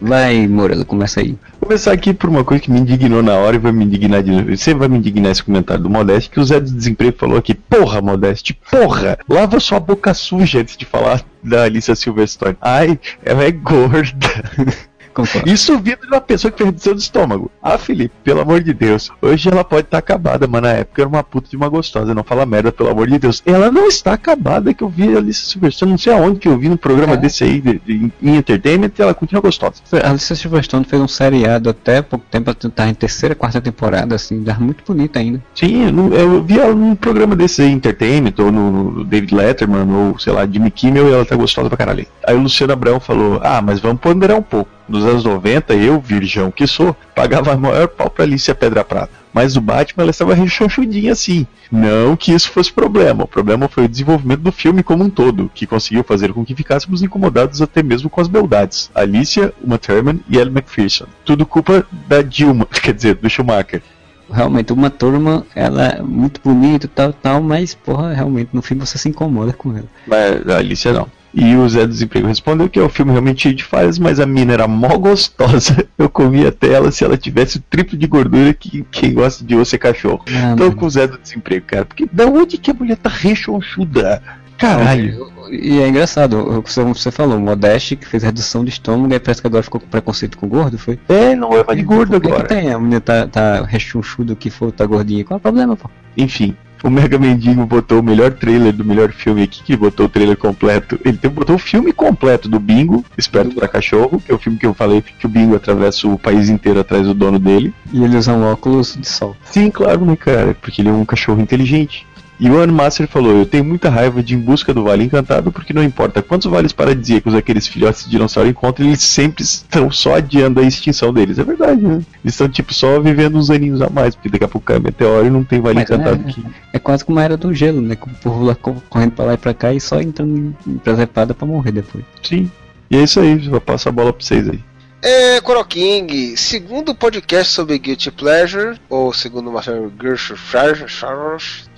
Vai, Moreira, começa aí. Vou começar aqui por uma coisa que me indignou na hora e vai me indignar de novo. Você vai me indignar esse comentário do Modeste, que o Zé do Desemprego falou aqui, porra, Modeste, porra! Lava sua boca suja antes de falar da Alicia Silverstone. Ai, ela é gorda. Concordo. Isso vindo de uma pessoa que fez do estômago. Ah, Felipe, pelo amor de Deus. Hoje ela pode estar tá acabada, mas na época era uma puta de uma gostosa. Não fala merda, pelo amor de Deus. Ela não está acabada que eu vi a Alicia Silverstone. Não sei aonde que eu vi no programa é. desse aí, de, de, em entertainment, e ela continua gostosa. A Alicia Silverstone fez um seriado até pouco tempo, estar em terceira, quarta temporada, assim, dá muito bonita ainda. Sim, eu, eu vi ela num programa desse aí, entertainment, ou no, no, David Letterman, ou sei lá, Jimmy Kimmel, e ela tá gostosa pra caralho. Aí o Luciano Abrão falou: Ah, mas vamos ponderar um pouco nos anos 90, eu, virgão que sou, pagava maior pau pra Alicia Pedra Prata. Mas o Batman ela estava rechonchudinha assim. Não que isso fosse problema. O problema foi o desenvolvimento do filme como um todo, que conseguiu fazer com que ficássemos incomodados até mesmo com as beldades. Alicia, Uma Thurman e Ellen McPherson. Tudo culpa da Dilma, quer dizer, do Schumacher realmente uma turma, ela é muito bonita e tal, tal, mas porra, realmente no filme você se incomoda com ela. Mas a Alicia não. E o Zé do Desemprego respondeu que é o filme realmente cheio de falhas, mas a mina era mó gostosa. Eu comia até ela se ela tivesse o triplo de gordura que quem gosta de osso é cachorro. Ah, Tô com o Zé do Desemprego, cara. Porque da onde que a mulher tá rechonchuda? Caralho. E é engraçado, como você falou, o Modeste que fez redução de estômago e parece que agora ficou com preconceito com gordo, foi? É, não é mais de gordo agora. Que tem? A menina tá, tá rechonchuda que for, tá gordinha. Qual é o problema, pô? Enfim, o Mega Mendigo botou o melhor trailer do melhor filme aqui, que botou o trailer completo. Ele botou o filme completo do Bingo, Esperto para Cachorro, que é o filme que eu falei que o Bingo atravessa o país inteiro atrás do dono dele. E ele usa um óculos de sol. Sim, claro, né, cara? Porque ele é um cachorro inteligente. E o Master falou: Eu tenho muita raiva de Em Busca do Vale Encantado, porque não importa quantos vales paradisíacos aqueles filhotes de dinossauro encontram, eles sempre estão só adiando a extinção deles. É verdade, né? Eles estão tipo só vivendo uns aninhos a mais, porque daqui a pouco cai meteoro e não tem Vale Mas Encantado é, que. É quase como a era do gelo, né? Com o povo lá correndo pra lá e pra cá e só entrando em presepada pra morrer depois. Sim. E é isso aí, vou passar a bola pra vocês aí. É, Coral King, segundo podcast sobre Guilty Pleasure, ou segundo Marcelo Gershon Charles,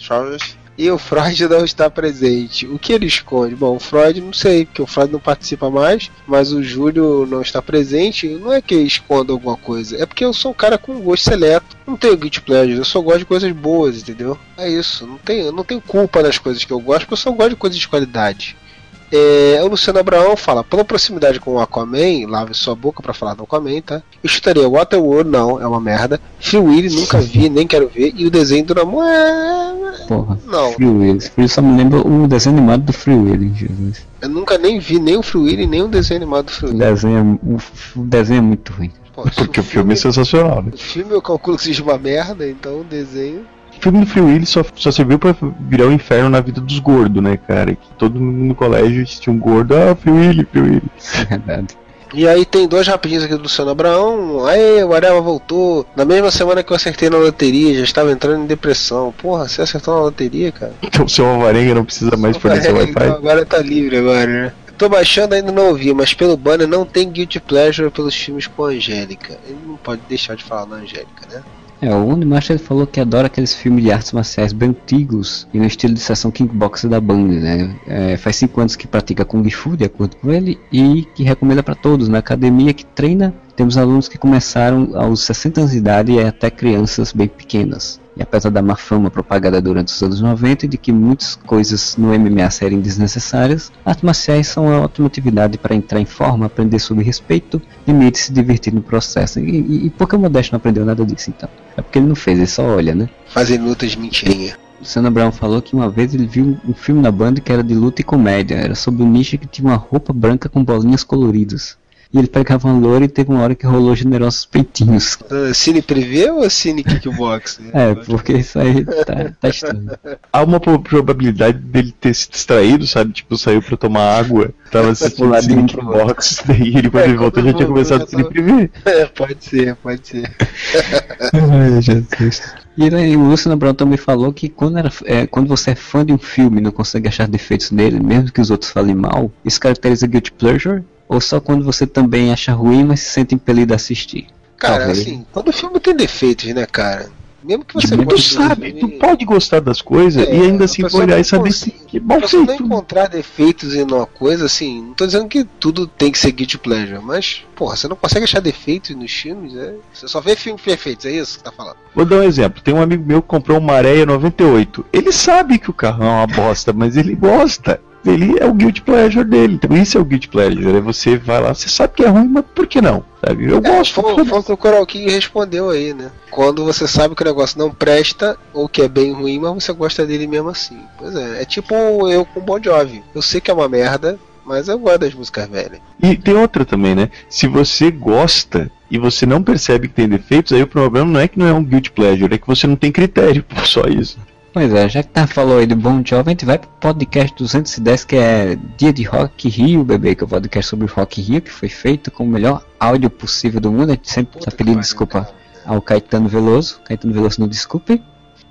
e o Freud não está presente. O que ele esconde? Bom, o Freud não sei, porque o Freud não participa mais, mas o Júlio não está presente. Não é que ele esconda alguma coisa, é porque eu sou um cara com gosto seleto. Não tenho guilty pleasure, eu só gosto de coisas boas, entendeu? É isso, não tenho, não tenho culpa das coisas que eu gosto, porque eu só gosto de coisas de qualidade. É, o Luciano Abraão fala, pela proximidade com o Aquaman, lave sua boca para falar do Aquaman, tá? Eu chutaria Waterworld, não, é uma merda. Free Willy, nunca vi, nem quero ver. E o desenho do Namor é... Porra, não. Free Willy, isso só me lembra o desenho animado do Free Willy, Jesus. Eu nunca nem vi nem o Free Willy, nem o desenho animado do Free Willy. O desenho, é o, o desenho é muito ruim. Pô, Porque o filme, filme é sensacional, né? O filme eu calculo que seja uma merda, então o desenho filme do Free Willy só, só serviu pra virar o um inferno na vida dos gordos, né, cara? Que todo mundo no colégio tinha um gordo, ah, Free Willy, Free Willy. É verdade. E aí tem dois rapidinhos aqui do Luciano Abraão. Aí, o Areva voltou. Na mesma semana que eu acertei na loteria, já estava entrando em depressão. Porra, você acertou na loteria, cara? Então o seu Alvarenga não precisa mais fornecer Wi-Fi? Então agora tá livre agora, né? Tô baixando, ainda não ouvi, mas pelo banner não tem Guilty Pleasure pelos filmes com a Angélica. Ele não pode deixar de falar na Angélica, né? É, o Unimaster falou que adora aqueles filmes de artes marciais bem antigos e no estilo de sessão kickboxer da Band, né? É, faz 5 anos que pratica Kung Fu, de acordo com ele, e que recomenda para todos na academia que treina. Temos alunos que começaram aos 60 anos de idade e até crianças bem pequenas. E apesar da má fama propagada durante os anos 90 e de que muitas coisas no MMA serem desnecessárias, artes marciais são uma ótima atividade para entrar em forma, aprender sobre respeito, limite e se divertir no processo. E, e, e por que o Modesto não aprendeu nada disso então? É porque ele não fez, ele só olha, né? Fazer lutas mentirinha. Luciano Brown falou que uma vez ele viu um filme na banda que era de luta e comédia. Era sobre um nicho que tinha uma roupa branca com bolinhas coloridas e ele pegava uma loura e teve uma hora que rolou generosos peitinhos. Uh, cine privê ou cine kickbox? é, porque isso aí tá, tá estranho. Há uma probabilidade dele ter se distraído, sabe? Tipo, saiu pra tomar água Tava assistindo Sneak pro outro. Box, daí ele quando É, ele voltou já tinha começado a se tava- imprimir. É, pode ser, pode ser. Ai, Jesus. E aí, o Luciano Brown também falou que quando, era, é, quando você é fã de um filme e não consegue achar defeitos nele, mesmo que os outros falem mal, isso caracteriza guilty pleasure? Ou só quando você também acha ruim, mas se sente impelido a assistir? Cara, Talvez. assim, todo filme tem defeitos, né, cara? Mesmo que você Tipo, tu sabe, tu pode gostar das coisas É, e ainda assim olhar e saber consegue- que, que mal Se você não feito. encontrar defeitos em uma coisa, assim, não tô dizendo que tudo tem que ser guilty pleasure, mas, porra, você não consegue achar defeitos nos filmes, é? Você só vê filmes perfeitos, é isso que tá falando? Vou dar um exemplo. Tem um amigo meu que comprou uma Areia 98. Ele sabe que o carro é uma bosta, mas ele gosta. Ele é o guilty pleasure dele. Então isso é o guilty pleasure. É você vai lá, você sabe que é ruim, mas por que não? Sabe? Eu É, gosto. foi, foi o que o Koralkin respondeu aí, né? Quando você sabe que o negócio não presta, ou que é bem ruim, mas você gosta dele mesmo assim. Pois é, é tipo eu com Bon Jovi. Eu sei que é uma merda, mas eu gosto das músicas velhas. E tem outra também, né? Se você gosta e você não percebe que tem defeitos, aí o problema não é que não é um guilty pleasure, é que você não tem critério por só isso. Pois é, já que tá falou aí do Bon Jovi, a gente vai pro podcast 210, que é Dia de Rock Rio, bebê, que é o podcast sobre Rock Rio, que foi feito com o melhor áudio possível do mundo. A gente sempre Puta tá pedindo desculpa cara. ao Caetano Veloso. Caetano Veloso não desculpe,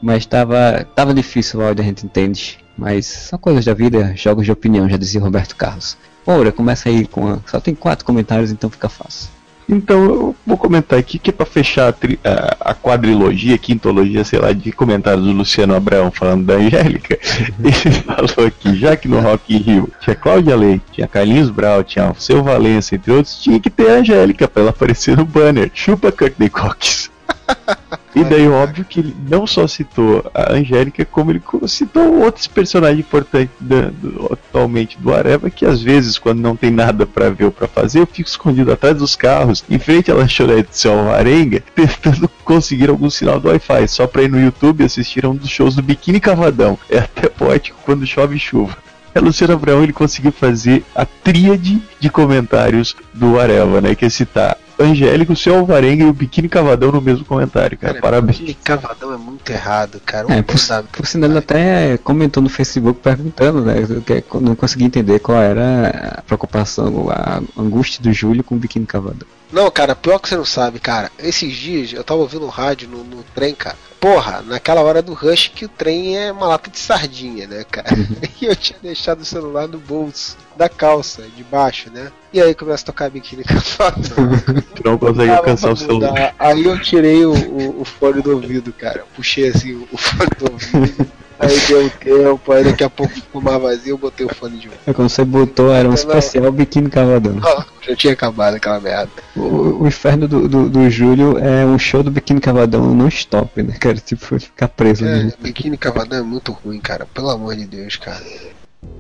mas tava, tava difícil o áudio, a gente entende. Mas são coisas da vida, jogos de opinião, já dizia Roberto Carlos. Ora, começa aí com a... Só tem quatro comentários, então fica fácil. Então eu vou comentar aqui que é pra fechar a, tri- a- a quadrilogia, quintologia, sei lá, de comentários do Luciano Abraão falando da Angélica. Ele falou aqui, já que no Rock in Rio tinha Cláudia Leite, tinha Carlinhos Brau, tinha o Seu Valença, entre outros, tinha que ter a Angélica pra ela aparecer no banner. Chupa Courtney Cox. E daí, óbvio que ele não só citou a Angélica, como ele citou outros personagens importantes da- do- atualmente do Areva, que às vezes, quando não tem nada pra ver ou pra fazer, eu fico escondido atrás dos carros, em frente à lanchonete do seu Arenga, tentando conseguir algum sinal do Wi-Fi, só pra ir no YouTube assistir a um dos shows do Biquíni Cavadão. É até poético quando chove chuva. É Luciano Abraão, ele conseguiu fazer a tríade de comentários do Areva, né? Que é citar Angélica, o seu Alvarenga e o Biquíni Cavadão no mesmo comentário, cara. Parabéns. Biquíni Cavadão é muito errado, cara. É, por, bunda- por sinal, ele até comentou no Facebook perguntando, né? Que eu não consegui entender qual era a preocupação, a angústia do Júlio com o biquíni cavadão. Não, cara, pior que você não sabe, cara. Esses dias eu tava ouvindo rádio no, no trem, cara. Porra, naquela hora do rush que o trem é uma lata de sardinha, né, cara? E eu tinha deixado o celular no bolso da calça, de baixo, né? E aí começa a tocar biquíni cavadão. Tu não consegue alcançar o celular. Aí eu tirei o, o- o fone do ouvido, cara. Puxei assim o, o fone do ouvido. Aí deu um tempo, aí daqui a pouco ficou mais vazio, eu botei o fone de volta. É quando você botou, era um especial biquíni cavadão. Ah, Já tinha acabado aquela merda. O, o inferno do, do, do Júlio é um show do biquíni cavadão não stop, né, cara? Tipo, ficar preso. É, biquíni cavadão é muito ruim, cara. Pelo amor de Deus, cara.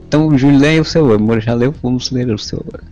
Então Júlio leia o seu amor, já leu? Vamos ler o seu agora.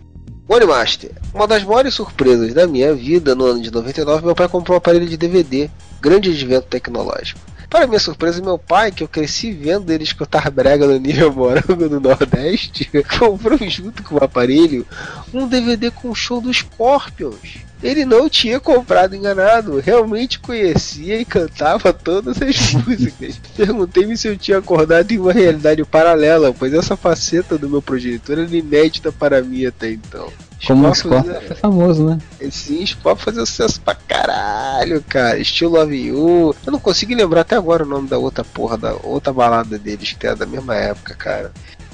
One Master. Uma das maiores surpresas da minha vida no ano de 99, meu pai comprou um aparelho de DVD. Grande advento tecnológico. Para minha surpresa, meu pai, que eu cresci vendo ele escutar brega no nível morango no Nordeste, comprou junto com o aparelho um DVD com o show dos Scorpions. Ele não tinha comprado enganado, realmente conhecia e cantava todas as músicas. Perguntei-me se eu tinha acordado em uma realidade paralela, pois essa faceta do meu progenitor era inédita para mim até então. Como o Scorpio foi famoso, né? é- Sim, Scorpions fazia sucesso pra caralho, cara. Estilo Love You. Eu não consigo lembrar até agora o nome da outra porra, da outra balada deles, que é da mesma época, cara.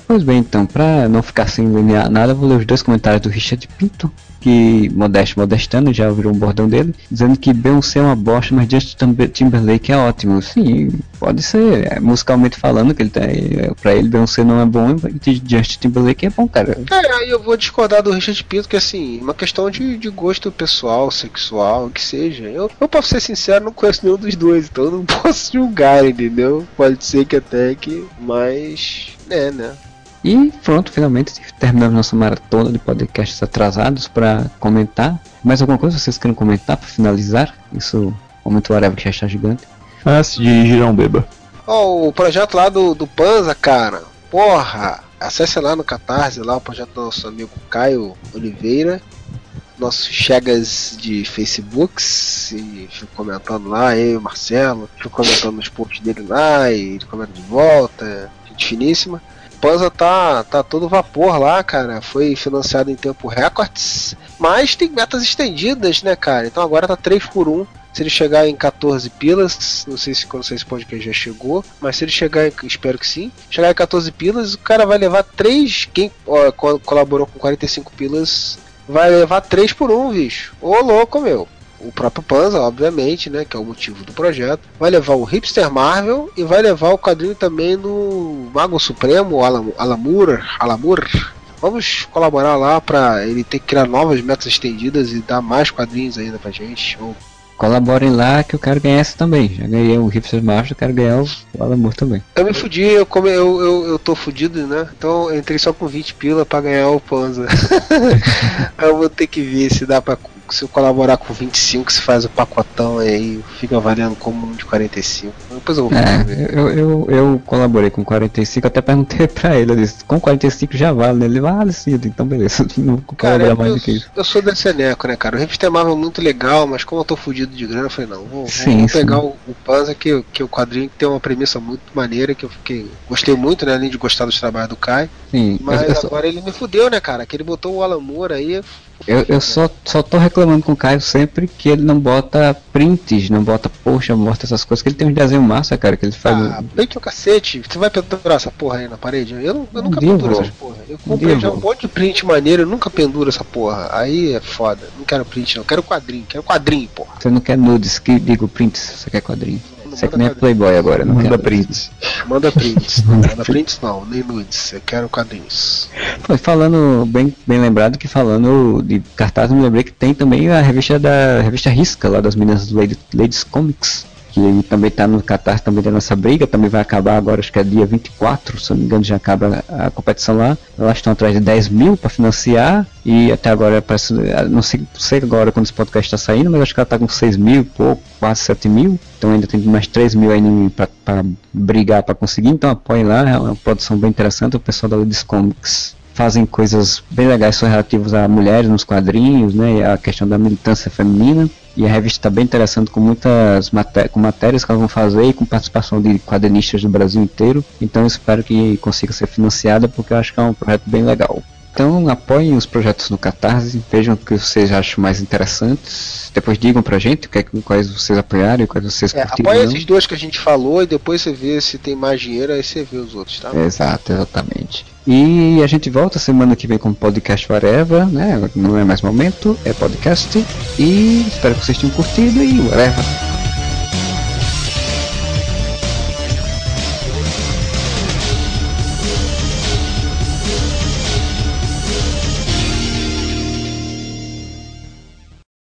Pois bem, então, pra não ficar sem linear nada, vou ler os dois comentários do Richard Pinto, que modesto modestando, já virou um bordão dele, dizendo que Beyoncé é uma bosta, mas Justin Timberlake é ótimo. Sim, pode ser, é, musicalmente falando, que ele tá, é, pra ele Beyoncé não é bom e Justin Timberlake é bom, cara. É, aí eu vou discordar do Richard Pinto, que assim, uma questão de, de gosto pessoal, sexual, o que seja. Eu, eu posso ser sincero, não conheço nenhum dos dois, então eu não posso julgar, entendeu? Pode ser que até que, mas, é, né? E pronto, finalmente terminamos nossa maratona de podcasts atrasados para comentar. Mais alguma coisa vocês querem comentar para finalizar? Isso, momento whatever que já está gigante. Ah, se dirigir não beba. Ó, o projeto lá do, do Panza, cara, porra, acesse lá no Catarse, lá o projeto do nosso amigo Caio Oliveira, nossos chegas de Facebooks, e fico comentando lá, eu e o Marcelo, fico comentando nos posts dele lá, e ele comenta de volta, gente finíssima. Panza tá, tá todo vapor lá, cara. Foi financiado em tempo recordes. Mas tem metas estendidas, né, cara? Então agora tá 3 por 1 se ele chegar em 14 pilas, não sei se quando esse podcast já chegou, mas se ele chegar, em, espero que sim, chegar em 14 pilas, o cara vai levar 3. Quem ó, colaborou com 45 pilas vai levar 3 por 1, bicho. Ô louco, meu o próprio Panza, obviamente, né, que é o motivo do projeto, vai levar o Hipster Marvel e vai levar o quadrinho também do Mago Supremo, Alam Alamur, Alamur. Vamos colaborar lá para ele ter que criar novas metas estendidas e dar mais quadrinhos ainda pra gente. Ou Colaborem lá que eu quero ganhar essa também. Já ganhei o Hipster Master, quero ganhar o, Alamur também. Eu me fudi, eu, como eu, eu, eu tô fudido, né? Então eu entrei só com 20 pila pra ganhar o Panza. eu vou ter que ver se dá pra se eu colaborar com 25, se faz o pacotão aí, fica valendo como um de 45. Depois eu vou é, eu, eu, eu, colaborei com 45, até perguntei pra ele, eu disse, com 45 já vale, né? Ele vale sim, então beleza, não vou colaborar mais do que isso. Eu sou desse eneco, né, cara? O Revista Marvel é muito legal, mas como eu tô fudido de grana, eu falei, não, vou, sim, vou pegar o, o Panza, que, que o quadrinho tem uma premissa muito maneira, que eu fiquei. Gostei muito, né? Além de gostar dos trabalhos do Kai. Sim, mas agora ele me fudeu, né, cara? Que ele botou o Alan Moore aí, eu, eu só, só tô reclamando com o Caio sempre que ele não bota prints, não bota poxa, mostra essas coisas, que ele tem um desenho massa, cara, que ele faz. Ah, print o cacete, você vai pendurar essa porra aí na parede? Eu, não, eu nunca penduro essas porra. Eu comprei já um monte de print maneiro, eu nunca penduro essa porra. Aí é foda. Não quero print, não. Quero quadrinho, quero quadrinho, porra. Você não quer nudes, que digo prints, você quer quadrinho. Você é que nem é Playboy agora, não Manda prints. Manda prints. Manda prints não, nem nudes. Eu quero quadrinhos. Foi falando, bem, bem lembrado que falando de cartaz, me lembrei que tem também a revista da revista Risca, lá das meninas do Ladies Comics que ele também está no Qatar, também tem nessa briga, também vai acabar agora, acho que é dia 24, se não me engano já acaba a competição lá. Elas estão atrás de 10 mil para financiar e até agora parece, não sei, sei agora quando esse podcast está saindo, mas acho que ela está com 6 mil, pouco, quase 7 mil, então ainda tem mais 3 mil aí para brigar para conseguir, então apoiem lá, é uma produção bem interessante, o pessoal da Ladies Comics fazem coisas bem legais relativas a mulheres nos quadrinhos, né, a questão da militância feminina. E a revista está bem interessante com muitas maté com matérias que elas vão fazer e com participação de quadrinistas do Brasil inteiro. Então eu espero que consiga ser financiada porque eu acho que é um projeto bem legal. Então apoiem os projetos no Catarse, vejam o que vocês acham mais interessantes. Depois digam pra gente que, quais vocês apoiaram e quais vocês é, curtiram. Apoia esses dois que a gente falou e depois você vê se tem mais dinheiro, aí você vê os outros, tá? Exato, exatamente. E a gente volta semana que vem com o podcast Whatever, né? Não é mais momento, é podcast. E espero que vocês tenham curtido e whatever.